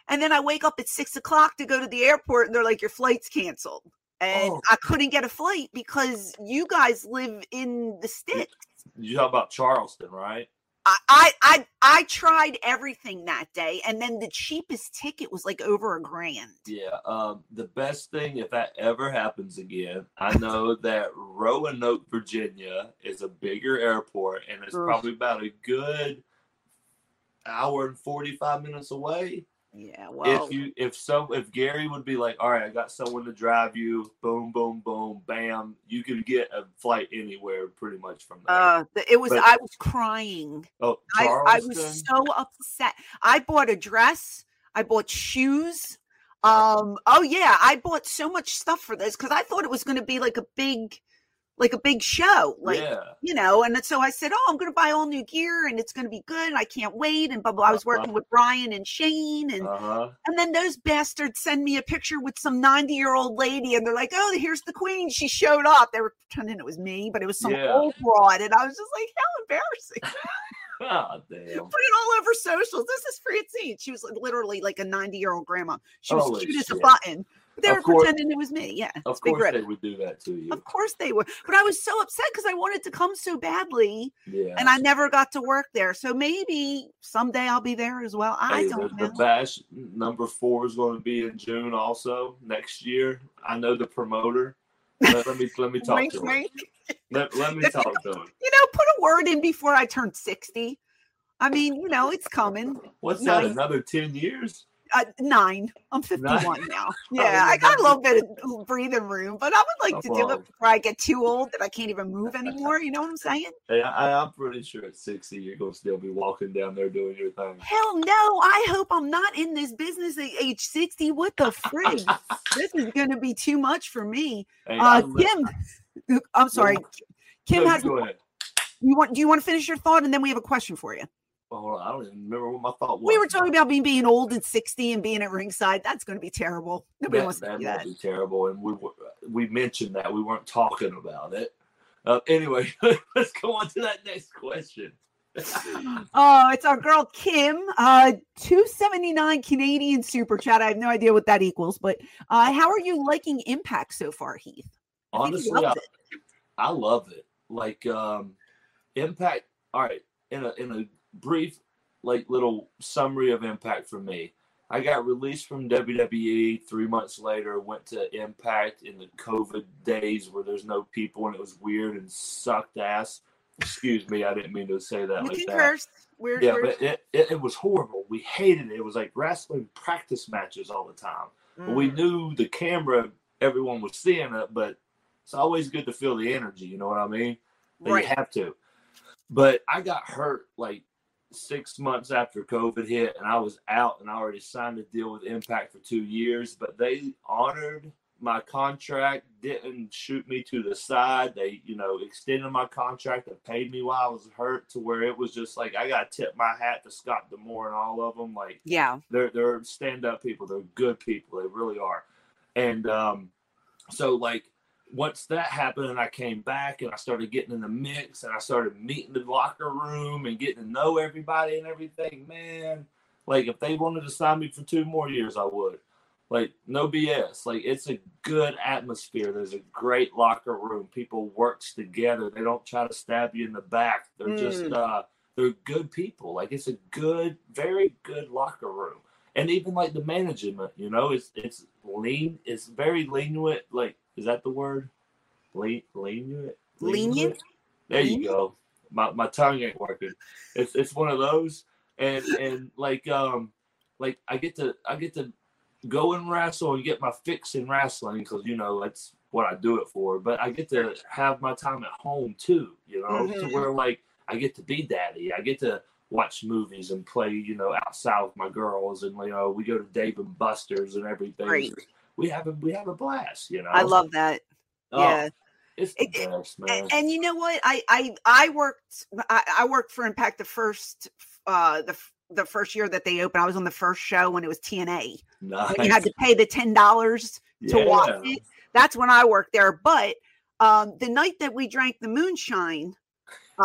And then I wake up at six o'clock to go to the airport and they're like, your flight's canceled. And Oh. I couldn't get a flight because you guys live in the sticks. you talk about Charleston, right? I, I I tried everything that day, and then the cheapest ticket was like over a grand. Yeah. Um, the best thing, if that ever happens again, I know that Roanoke, Virginia is a bigger airport and it's probably about a good hour and 45 minutes away. Yeah, well, if you, if so, if Gary would be like, all right, I got someone to drive you, boom, boom, boom, bam, you could get a flight anywhere pretty much from there. uh, it was but- I was crying. oh, I, I was so upset. I bought a dress. I bought shoes. Um. Oh yeah, I bought so much stuff for this because I thought it was going to be like a big, like a big show. Like yeah. you know. And so I said, "Oh, I'm going to buy all new gear, and it's going to be good. And I can't wait." And blah blah. I was working with Brian and Shane, and Uh huh. and then those bastards send me a picture with some 90 year old lady, and they're like, "Oh, here's the queen. She showed up." They were pretending it was me, but it was some Yeah. old broad, and I was just like, "How embarrassing!" Oh, damn. Put it all over socials. This is Francine. She was literally like a 90 year old grandma. She was Holy cute as a button. They Of were course- pretending it was me. Yeah, Of course, they would do that to you. Of course they were. But I was so upset because I wanted to come so badly, Yeah. and I never got to work there. So maybe someday I'll be there as well. I Hey, don't the, know. the bash number four is going to be in June also next year. I know the promoter. Let, let me let me talk Wink, to him. Let, let me talk to him. You know, put a word in before I turn 60. I mean, you know, it's coming. What's that? Another ten years? Uh, nine. I'm 51 now. Yeah, yeah, I got a little bit of breathing room, but I would like to do it before I get too old that I can't even move anymore. You know what I'm saying? Hey, I, I'm pretty sure at sixty you're going to still be walking down there doing your thing. Hell no. I hope I'm not in this business at age 60. What the frig? this is going to be too much for me. Hey, Uh, Kim, I'm sorry. Kim no, has. go ahead. You want? Do you want to finish your thought, and then we have a question for you? I don't even remember what my thought was. We were talking about being being old and 60 and being at ringside. That's going to be terrible. Nobody that, wants to that do that. be terrible, and we we mentioned that we weren't talking about it. Uh, anyway, let's go on to that next question. Oh, it's our girl Kim. Uh, two seventy nine Canadian super chat. I have no idea what that equals, but uh, how are you liking Impact so far, Heath? I Honestly, I. I love it. Like um Impact. All right, in a in a brief like little summary of Impact for me. I got released from WWE three months later. Went to Impact in the COVID days where there's no people and it was weird and sucked ass. Excuse me, I didn't mean to say that You like can that. curse. We're, Yeah, we're- but it, it, it was horrible. We hated it. It was like wrestling practice matches all the time. But we Mm. knew the camera everyone was seeing it, but it's always good to feel the energy. You know what I mean? Right. You have to. But I got hurt like six months after COVID hit, and I was out, and I already signed a deal with Impact for two years. But they honored my contract, didn't shoot me to the side. They, you know, extended my contract and paid me while I was hurt to where it was just like I got to tip my hat to Scott D'Amore and all of them. Like Yeah. they're they're stand up people. They're good people. They really are. And um, so like once that happened and I came back and I started getting in the mix and I started meeting the locker room and getting to know everybody and everything, man. Like if they wanted to sign me for two more years, I would. Like no BS. Like it's a good atmosphere. There's a great locker room. People works together. They don't try to stab you in the back. They're just Mm. uh they're good people. Like it's a good, very good locker room. And even like the management, you know, it's it's lean. It's very lenient. Like, is that the word? Lean, lenient. Lenient? There you go. My my tongue ain't working. It's it's one of those. And and like um like I get to I get to go and wrestle and get my fix in wrestling because you know that's what I do it for. But I get to have my time at home too. You know, Mhm. to where like I get to be daddy. I get to watch movies and play, you know, outside with my girls, and you know, we go to Dave and Buster's and everything. Great. We have a we have a blast, you know. I love that. Oh, yeah. it's the It- best, man. And, and you know what? I I I worked I, I worked for Impact the first uh the the first year that they opened. I was on the first show when it was TNA. nice. When you had to pay the ten dollars to watch it. That's when I worked there. But um the night that we drank the moonshine,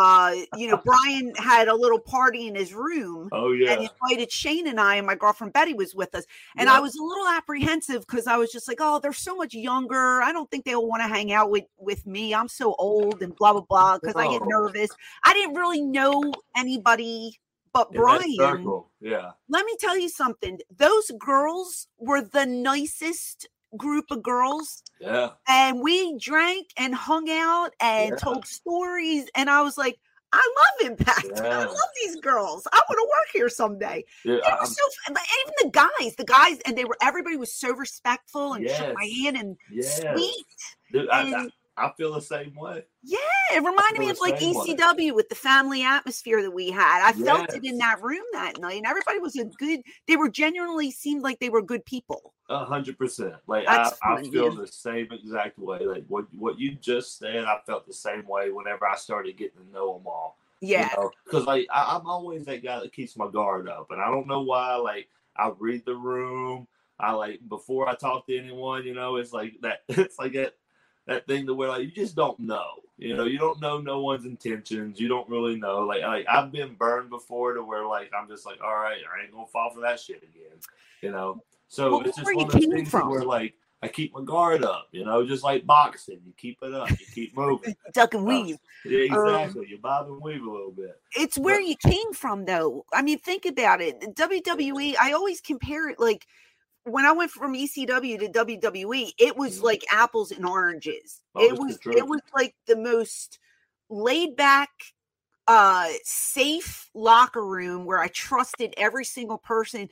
uh, you know, Brian had a little party in his room. Oh And yeah. he invited Shane and I, and my girlfriend Betty was with us. And I was a little apprehensive because I was just like, oh, they're so much younger. I don't think they'll want to hang out with, with me. I'm so old and blah, blah, blah, because I get nervous. I didn't really know anybody but In Brian. Yeah. Let me tell you something. Those girls were the nicest group of girls. Yeah. And we drank and hung out and Yeah. told stories. And I was like, I love Impact. I love these girls. I want to work here someday. yeah It I- so. But even the guys, the guys, and they were everybody was so respectful and shook my hand and yes. sweet. Dude, I, I, And I feel the same way. yeah, it reminded me of like same way. ECW with the family atmosphere that we had. I felt it in that room that night, and everybody was a good. They were genuinely seemed like they were good people. A hundred percent. Like I, I feel the same exact way. Like what what you just said, I felt the same way whenever I started getting to know them all. Yeah, Because like I, I'm always that guy that keeps my guard up, and I don't know why. Like I read the room. I like before I talk to anyone. You know, it's like that. It's like that that thing to where like you just don't know. You know, you don't know no one's intentions. You don't really know. Like like I've been burned before to where like I'm just like, all right, I ain't gonna fall for that shit again. You know. So Well, it's just one of those things from? where like I keep my guard up. You know, just like boxing, you keep it up, you keep moving. duck and Uh, weave. Yeah, Um, exactly. you bob and weave a little bit. it's where you came from though i mean think about it wwe i always compare it like when i went from ecw to wwe it was Mhm. like apples and oranges Oh, it was it was like the most laid back uh safe locker room where i trusted every single person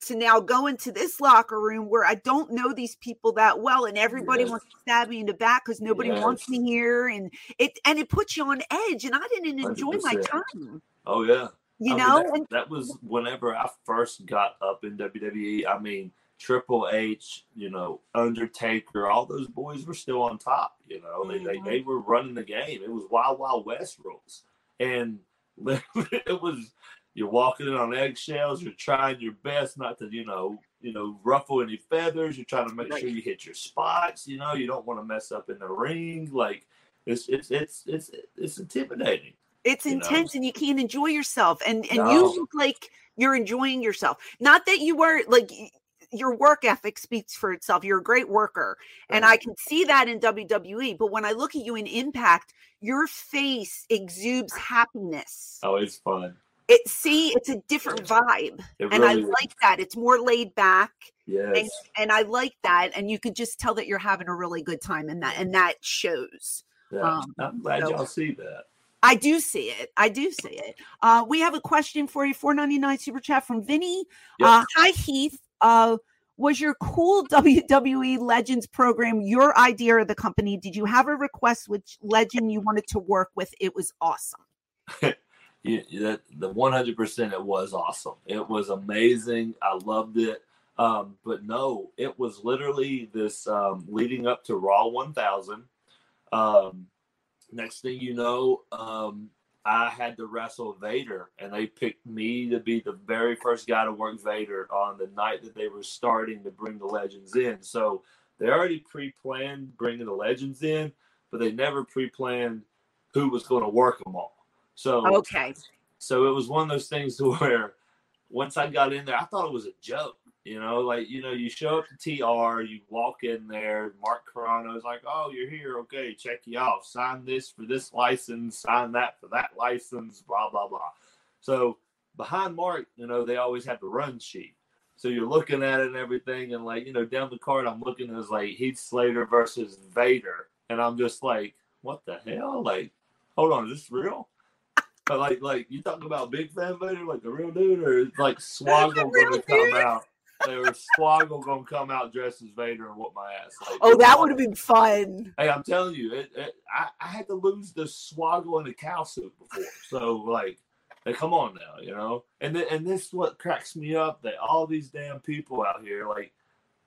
to now go into this locker room where I don't know these people that well, and everybody Yes. wants to stab me in the back because nobody wants me here, and it and it puts you on edge. And I didn't enjoy my 100%. time. Oh yeah. You I mean, know, that, that was whenever I first got up in WWE. I mean, Triple H, you know, Undertaker, all those boys were still on top. You know, they, they Mhm. they were running the game. It was Wild Wild West rules, and it was you're walking in on eggshells. You're trying your best not to, you know, you know, ruffle any feathers. You're trying to make Right. sure you hit your spots. You know, you don't want to mess up in the ring. Like it's it's it's it's it's intimidating. it's you know. intense, and you can't enjoy yourself. And and No. you look like you're enjoying yourself. Not that you were like your work ethic speaks for itself. You're a great worker, and I can see that in WWE. But when I look at you in Impact, your face exudes happiness. Oh, it's fun. It see, it's a different vibe, It and I is. like that. It's more laid back. Yes. and I like that, and you could just tell that you're having a really good time in that, and that shows. Yeah. um, I'm glad so- y'all see that. I do see it. I do see it. Uh, we have a question for you. Four ninety nine super chat from Vinny. Yep. Uh, hi Heath. Uh, was your cool WWE Legends program your idea of the company? Did you have a request which legend you wanted to work with? It was awesome. the 100% it was awesome. It was amazing. I loved it. Um, but no, it was literally this um, leading up to Raw 1000. Um, next thing you know, um, I had to wrestle Vader, and they picked me to be the very first guy to work Vader on the night that they were starting to bring the legends in. So they already pre-planned bringing the legends in, but they never pre-planned who was going to work them all. So okay, so it was one of those things to where once I got in there, I thought it was a joke. You know, like you know, you show up to TR, you walk in there. Mark Carrano is like, "Oh, you're here. Okay, check you off. Sign this for this license. Sign that for that license. Blah blah blah." So behind Mark, you know, they always have the run sheet. So you're looking at it and everything, and like you know, down the card, I'm looking at is like Heath Slater versus Vader, and I'm just like, "What the hell? Like, hold on, is this real?" But like, like you talking about Big Van Vader, like the real dude, or like Swoggle gonna come out? They were Swoggle gonna come out dressed as Vader and whoop my ass. Like, oh, that would have been fun. Hey, I'm telling you, it, it, I, I had to lose the Swoggle and the cow suit before. So like, hey, come on now, you know. And th- and this what cracks me up that all these damn people out here, like,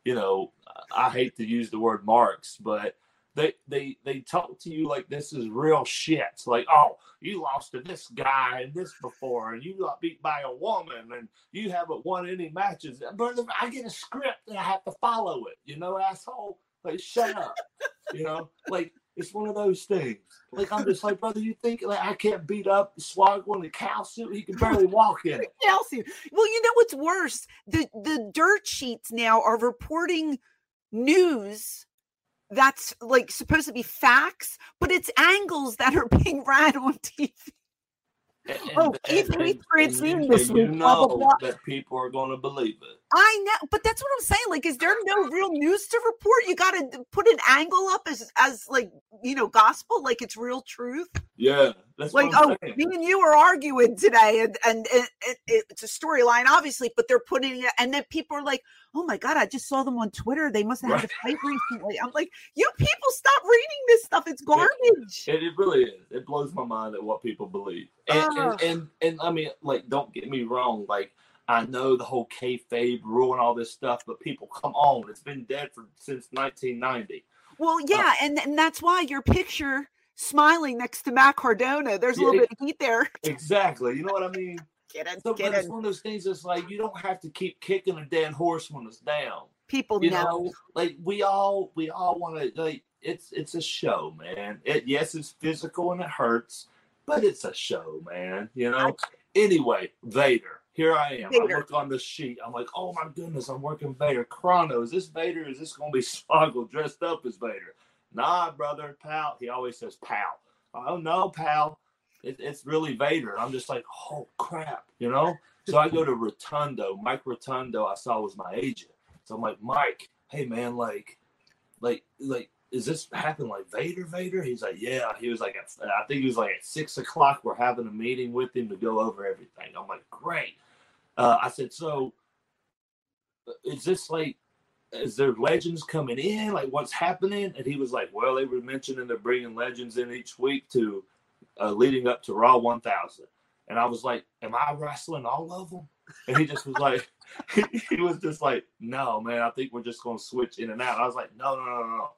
you know, I hate to use the word marks, but they they they talk to you like this is real shit. Like, oh, you lost to this guy and this before, and you got beat by a woman, and you haven't won any matches. Brother, I get a script and I have to follow it. You know, asshole. Like, shut up. you know, like it's one of those things. Like I'm just like, brother, you think like I can't beat up Swoggle in a cow suit? He can barely walk in it. Cow suit. Well, you know what's worse? The the dirt sheets now are reporting news that's like supposed to be facts, but it's angles that are being ran on TV. Oh, and, oh, Keith Francine this week. You know blah, blah, blah. that people are going to believe it. I know, but that's what I'm saying. Like, is there no real news to report? You got to put an angle up as, as like you know, gospel, like it's real truth. Yeah, that's like oh, saying. me and you are arguing today, and and it, it, it's a storyline, obviously, but they're putting it, and then people are like, oh my god, I just saw them on Twitter. They must have had a fight recently. I'm like, you people stop reading this stuff. It's garbage. It, it really is. It blows my mind at what people believe. And, uh, and, and and I mean, like, don't get me wrong. Like, I know the whole kayfabe rule and all this stuff, but people, come on, it's been dead for since 1990. Well, uh, yeah, uh, and and that's why your picture smiling next to Matt Cardona. There's a little bit of heat there. Exactly. You know what I mean? Get it, so, get it's one of those things that's like you don't have to keep kicking a dead horse when it's down. People you know. know like we all we all want to like it's it's a show, man. It yes, it's physical and it hurts, but it's a show, man. You know. Anyway, Vader. Here I am. Vader. I look on the sheet. I'm like, oh my goodness, I'm working Vader. Carrano, is this Vader? Is this going to be Swoggle dressed up as Vader? Nah, brother, pal. He always says pal. Oh no, pal. It, it's really Vader. I'm just like, oh crap, you know. So I go to Rotundo. Mike Rotundo, I saw was my agent. So I'm like, Mike, hey man, like, like, like, is this happen like Vader? Vader? He's like, yeah. He was like, at, I think he was like at six o'clock. We're having a meeting with him to go over everything. I'm like, great. Uh, I said, so is this like is there legends coming in? Like, what's happening? And he was like, well, they were mentioning they're bringing legends in each week to uh, leading up to Raw 1000. And I was like, am I wrestling all of them? And he just was like, he was just like, no, man, I think we're just going to switch in and out. I was like, no, no, no, no.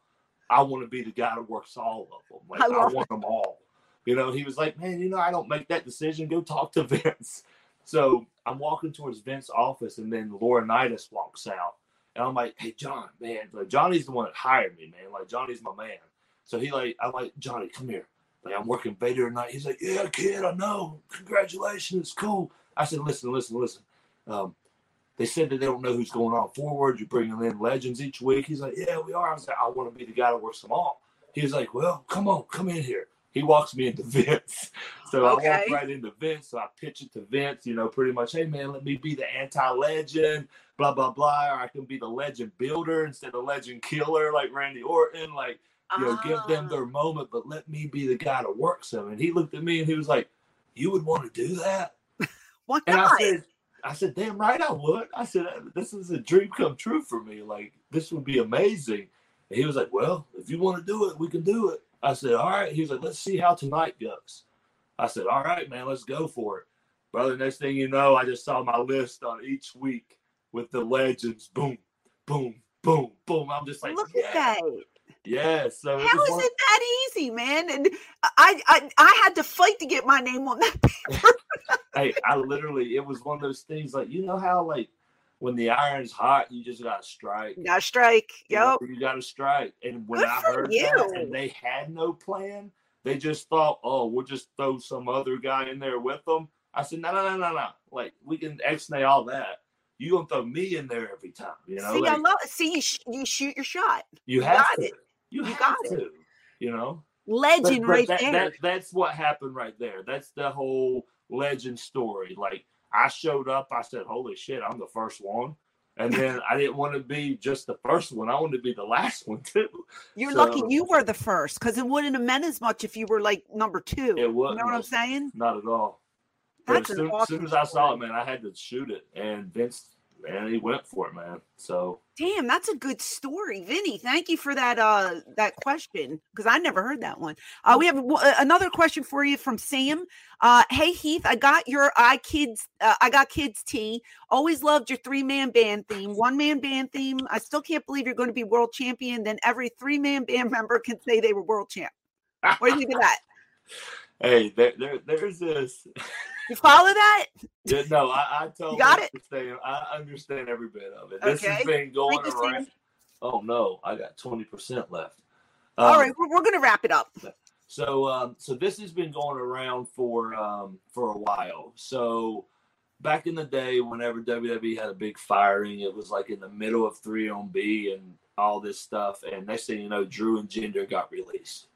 I want to be the guy that works all of them. Like, I, I want them all. You know, he was like, man, you know, I don't make that decision. Go talk to Vince. So I'm walking towards Vince's office, and then Laurinaitis walks out. And I'm like, hey, John, man, like Johnny's the one that hired me, man. Like Johnny's my man. So he like, I'm like, Johnny, come here. Like I'm working Vader tonight. He's like, yeah, kid, I know. Congratulations, cool. I said, listen, listen, listen. Um, they said that they don't know who's going on forward. You're bringing in legends each week. He's like, yeah, we are. I was like, I want to be the guy that works them all. He's like, well, come on, come in here. He walks me into Vince. So okay. I walk right into Vince. So I pitch it to Vince, you know, pretty much, hey man, let me be the anti-legend blah blah blah, or I can be the legend builder instead of legend killer like Randy Orton. Like, you know, give them their ah. moment, but let me be the guy that works them. And he looked at me and he was like, "You would want to do that?" What and not? I said, I said, damn right I would. I said, uh, this is a dream come true for me. Like, this would be amazing. And he was like, well, if you want to do it, we can do it. I said, all right. He was like, let's see how tonight goes. I said, all right, man, let's go for it. Brother, next thing you know, I just saw my list on each week with the legends. Boom, boom, boom, boom. I'm just like, Look yeah. at that. Yeah. So How was one- it that easy, man? And I, I I had to fight to get my name on that paper. Hey, I literally, it was one of those things like, you know how, like, when the iron's hot, you just got to strike. Gotta strike. You know, Yep. You got to strike. And when Good I heard that you. and they had no plan, they just thought, oh, we'll just throw some other guy in there with them. I said, no, no, no, no, no. Like, we can X-nay all that. You going to throw me in there every time. You know, see, like, I love. See, you, sh- you shoot your shot. you you have got to. it. You, You got it. You know? Legend But- but right that- there. that- that's what happened right there. That's the whole legend story. Like I showed up, I said, "Holy shit, I'm the first one," and then I didn't want to be just the first one. I wanted to be the last one too. You're so- lucky you were the first because it wouldn't have meant as much if you were like number two. It you wasn't. know what I'm saying? Not at all. But as soon, awesome soon as I saw it, man, I had to shoot it, and Vince, man, he went for it, man. So Damn, that's a good story, Vinny. Thank you for that uh that question because I never heard that one. Uh, we have w- uh, another question for you from Sam. Uh, hey Heath, I got your I kids uh, I got kids tea. Always loved your three man band theme, one man band theme. I still can't believe you're going to be world champion. Then every three man band member can say they were world champ. What do you think of that? Hey, there, there, there's this. You follow that? Yeah, no, I, I totally got it? understand. I understand every bit of it. Okay. This has been going around. Oh no, I got twenty percent left. All Um, right, we're, we're going to wrap it up. So, um, so this has been going around for um, for a while. So, back in the day, whenever WWE had a big firing, it was like in the middle of 3MB and all this stuff. And next thing you know, Drew and Jinder got released,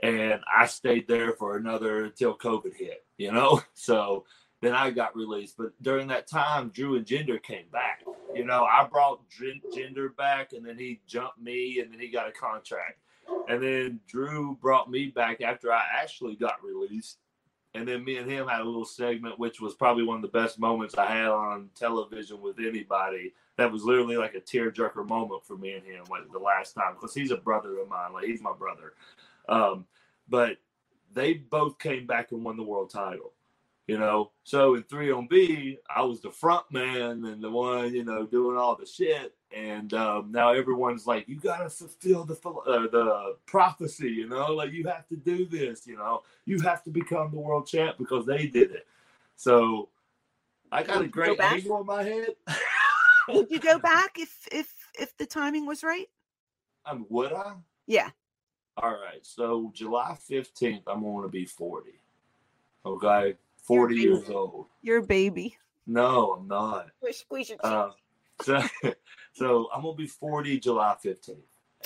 and I stayed there for another until COVID hit. You know, so then I got released. But during that time, Drew and Jinder came back. You know, I brought Jinder back, and then he jumped me, and then he got a contract. And then Drew brought me back after I actually got released. And then me and him had a little segment, which was probably one of the best moments I had on television with anybody. That was literally like a tearjerker moment for me and him, like the last time, because he's a brother of mine. Like he's my brother. Um, but they both came back and won the world title. You know, so in 3MB, I was the front man and the one, you know, doing all the shit. And um, now everyone's like, you gotta fulfill the uh, the prophecy, you know, like you have to do this, you know, you have to become the world champ because they did it. So I got Would a you go great angle on my head. Would you go back if if if the timing was right? um, would I? Yeah. All right. So July fifteenth, I'm going to be forty. Okay, forty years old. You're a baby. No, I'm not. Squeeze your Uh, so, so I'm gonna be 40 July 15th,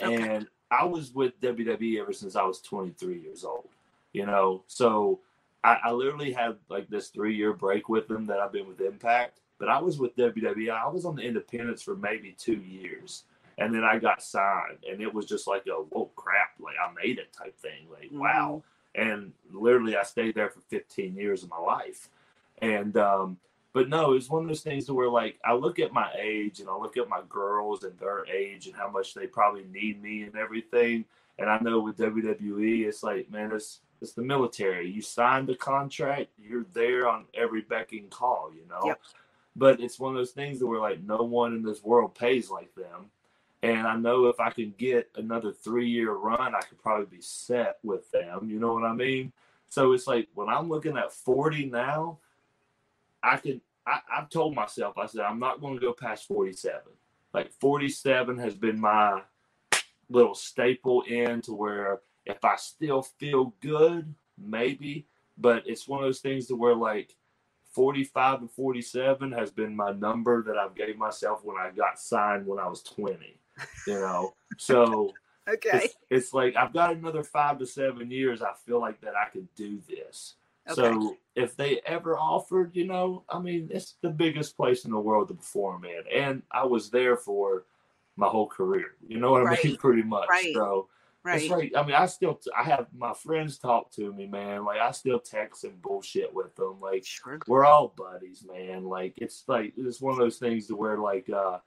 Okay. and I was with WWE ever since I was 23 years old. You know, so I, I literally had like this three year break with them that I've been with Impact, but I was with WWE. I was on the Independents for maybe two years, and then I got signed, and it was just like a whoa crap, like I made it type thing, like wow. And literally, I stayed there for 15 years of my life, and um, but no, it's one of those things where like I look at my age and I look at my girls and their age and how much they probably need me and everything. And I know with WWE, it's like, man, it's it's the military. You signed the contract, you're there on every becking call, you know. Yep. But it's one of those things that where like no one in this world pays like them. And I know if I can get another three year run, I could probably be set with them. You know what I mean? So it's like when I'm looking at 40 now, I can I, I've told myself, I said, I'm not going to go past 47. Like 47 has been my little staple in to where if I still feel good, maybe, but it's one of those things to where like 45 and 47 has been my number that I've gave myself when I got signed when I was 20, you know? So Okay. it's, it's like I've got another five to seven years. I feel like that I could do this. Okay. So if they ever offered, you know, I mean, it's the biggest place in the world to perform in, and I was there for my whole career. You know what I mean? Pretty much. Right. So Right. It's like I mean, I still t- I have my friends talk to me, man. Like I still text and bullshit with them. Like Sure. we're all buddies, man. Like it's like it's one of those things to where like uh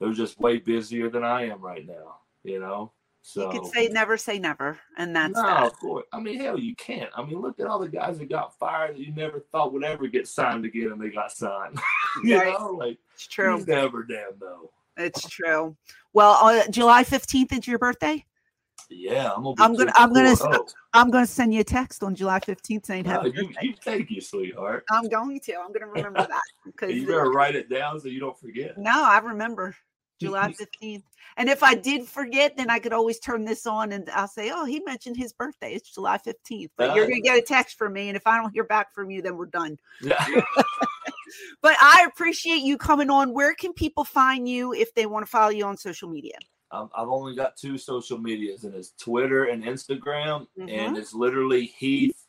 they're just way busier than I am right now. You know. So You could say never say never, and that's no, that. of course. I mean, hell, you can't. I mean, look at all the guys that got fired that you never thought would ever get signed again, and they got signed. you Right. know, like It's true. you never damn know. It's true. Well, uh, July fifteenth is your birthday. Yeah, I'm gonna. I'm gonna- I'm gonna 54. I'm to send you a text on July fifteenth saying No, happy you, birthday. you thank you, sweetheart. I'm going to. I'm to remember that because You better write it down so you don't forget. no, I remember July fifteenth. And if I did forget, then I could always turn this on and I'll say, "Oh, he mentioned his birthday. It's July fifteenth. But you're Uh, going to get a text from me, and if I don't hear back from you, then we're done. Yeah. But I appreciate you coming on. Where can people find you if they want to follow you on social media? Um, I've only got two social medias, and it's Twitter and Instagram, Mhm. and it's literally Heath,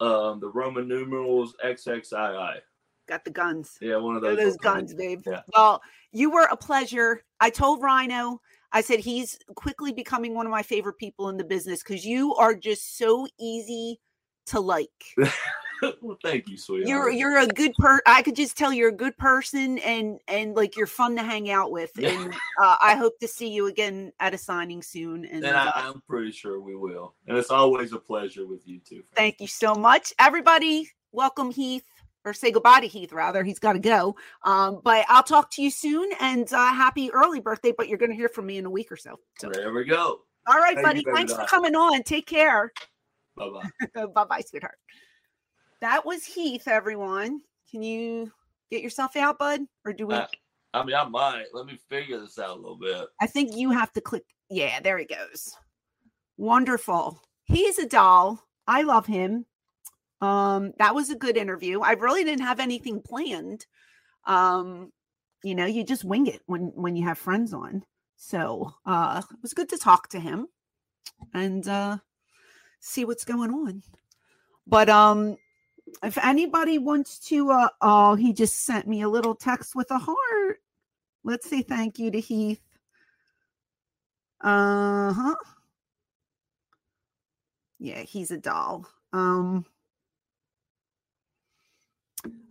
um, the Roman numerals XXII. Got the guns. Yeah, one of Those, those. those guns, babe. Yeah. Well, you were a pleasure. I told Rhino, I said he's quickly becoming one of my favorite people in the business because you are just so easy to like. well, thank you, sweetheart. You're you're a good per. I could just tell you're a good person and and like you're fun to hang out with. And uh, I hope to see you again at a signing soon. And and I, uh, I'm pretty sure we will. And it's always a pleasure with you too. friend. thank you so much, everybody. Welcome Heath. Or say goodbye to Heath, rather. He's got to go. Um, but I'll talk to you soon and uh, happy early birthday. But you're going to hear from me in a week or so. So, There we go. all right, Thank buddy. Thanks for coming on. Take care. Bye bye. bye bye, sweetheart. That was Heath, everyone. Can you get yourself out, bud? Or do we? Uh, I mean, I might. Let me figure this out a little bit. I think you have to click. Yeah, there he goes. Wonderful. He's a doll. I love him. Um, that was a good interview. I really didn't have anything planned. Um, you know, you just wing it when when you have friends on. So uh it was good to talk to him and uh see what's going on. But um if anybody wants to uh oh he just sent me a little text with a heart. Let's say thank you to Heath. Uh-huh. Yeah, he's a doll. Um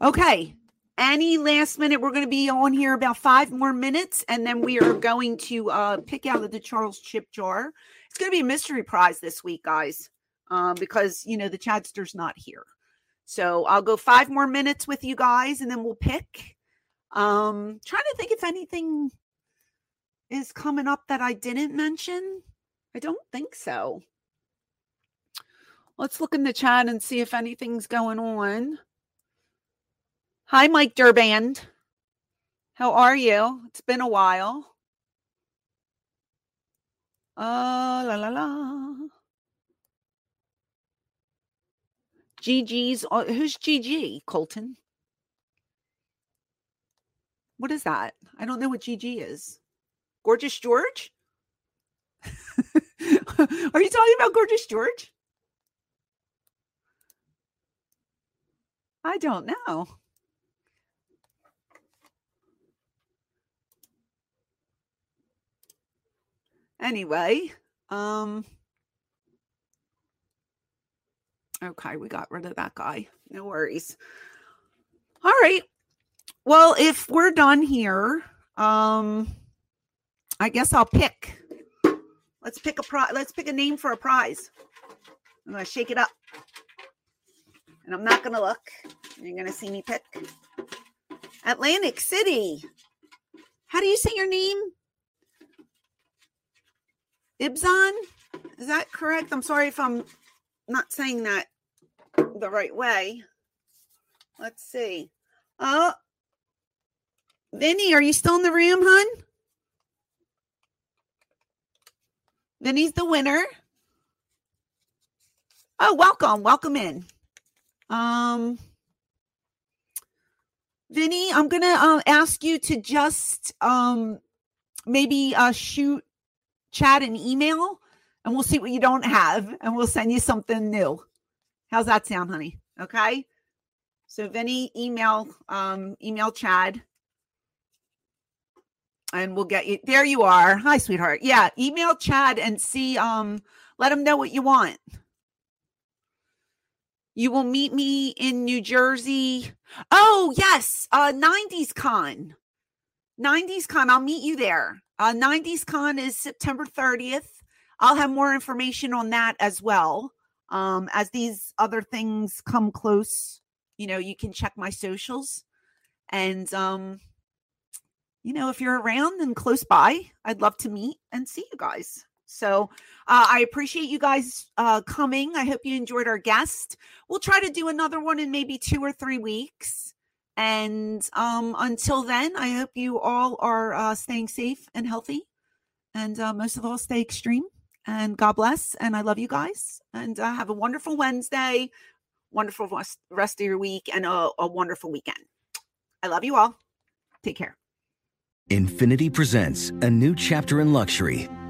Okay. Any last minute, we're going to be on here about five more minutes, and then we are going to uh, pick out of the Charles Chip jar. It's going to be a mystery prize this week, guys, um, because you know the Chadster's not here. So I'll go five more minutes with you guys, and then we'll pick. Um, trying to think if anything is coming up that I didn't mention. I don't think so. Let's look in the chat and see if anything's going on. Hi, Mike Durband. How are you? It's been a while. Uh, la la la. GG's. uh, Who's GG, Colton? What is that? I don't know what GG is. Gorgeous George? are you talking about Gorgeous George? I don't know. Anyway, um Okay, we got rid of that guy. No worries. All right. Well, if we're done here, um I guess I'll pick. Let's pick a prize. Let's pick a name for a prize. I'm gonna shake it up. And I'm not gonna look. You're gonna see me pick. Atlantic City. How do you say your name? Ibzan? Is that correct? I'm sorry if I'm not saying that the right way. Let's see. Oh, Vinny, are you still in the room, hun? Vinny's the winner. Oh, welcome. Welcome in. Um, Vinny, I'm gonna uh, ask you to just um maybe uh shoot Chad an email and we'll see what you don't have and we'll send you something new. How's that sound, honey? Okay. So Vinny, email um email Chad. And we'll get you there you are. Hi sweetheart. Yeah email chad and see um let him know what you want. You will meet me in new jersey. Oh yes uh 90s con. 90s con i'll meet you there. Uh 90s con is september 30th i'll have more information on that as well um as these other things come close you know you can check my socials and um you know, if you're around and close by, I'd love to meet and see you guys. So uh, I appreciate you guys uh, coming. I hope you enjoyed our guest. We'll try to do another one in maybe two or three weeks. And um, until then, I hope you all are uh, staying safe and healthy. And uh, most of all, stay extreme. And God bless. And I love you guys. And uh, have a wonderful Wednesday, wonderful rest of your week, and a, a wonderful weekend. I love you all. Take care. Infiniti presents a new chapter in luxury,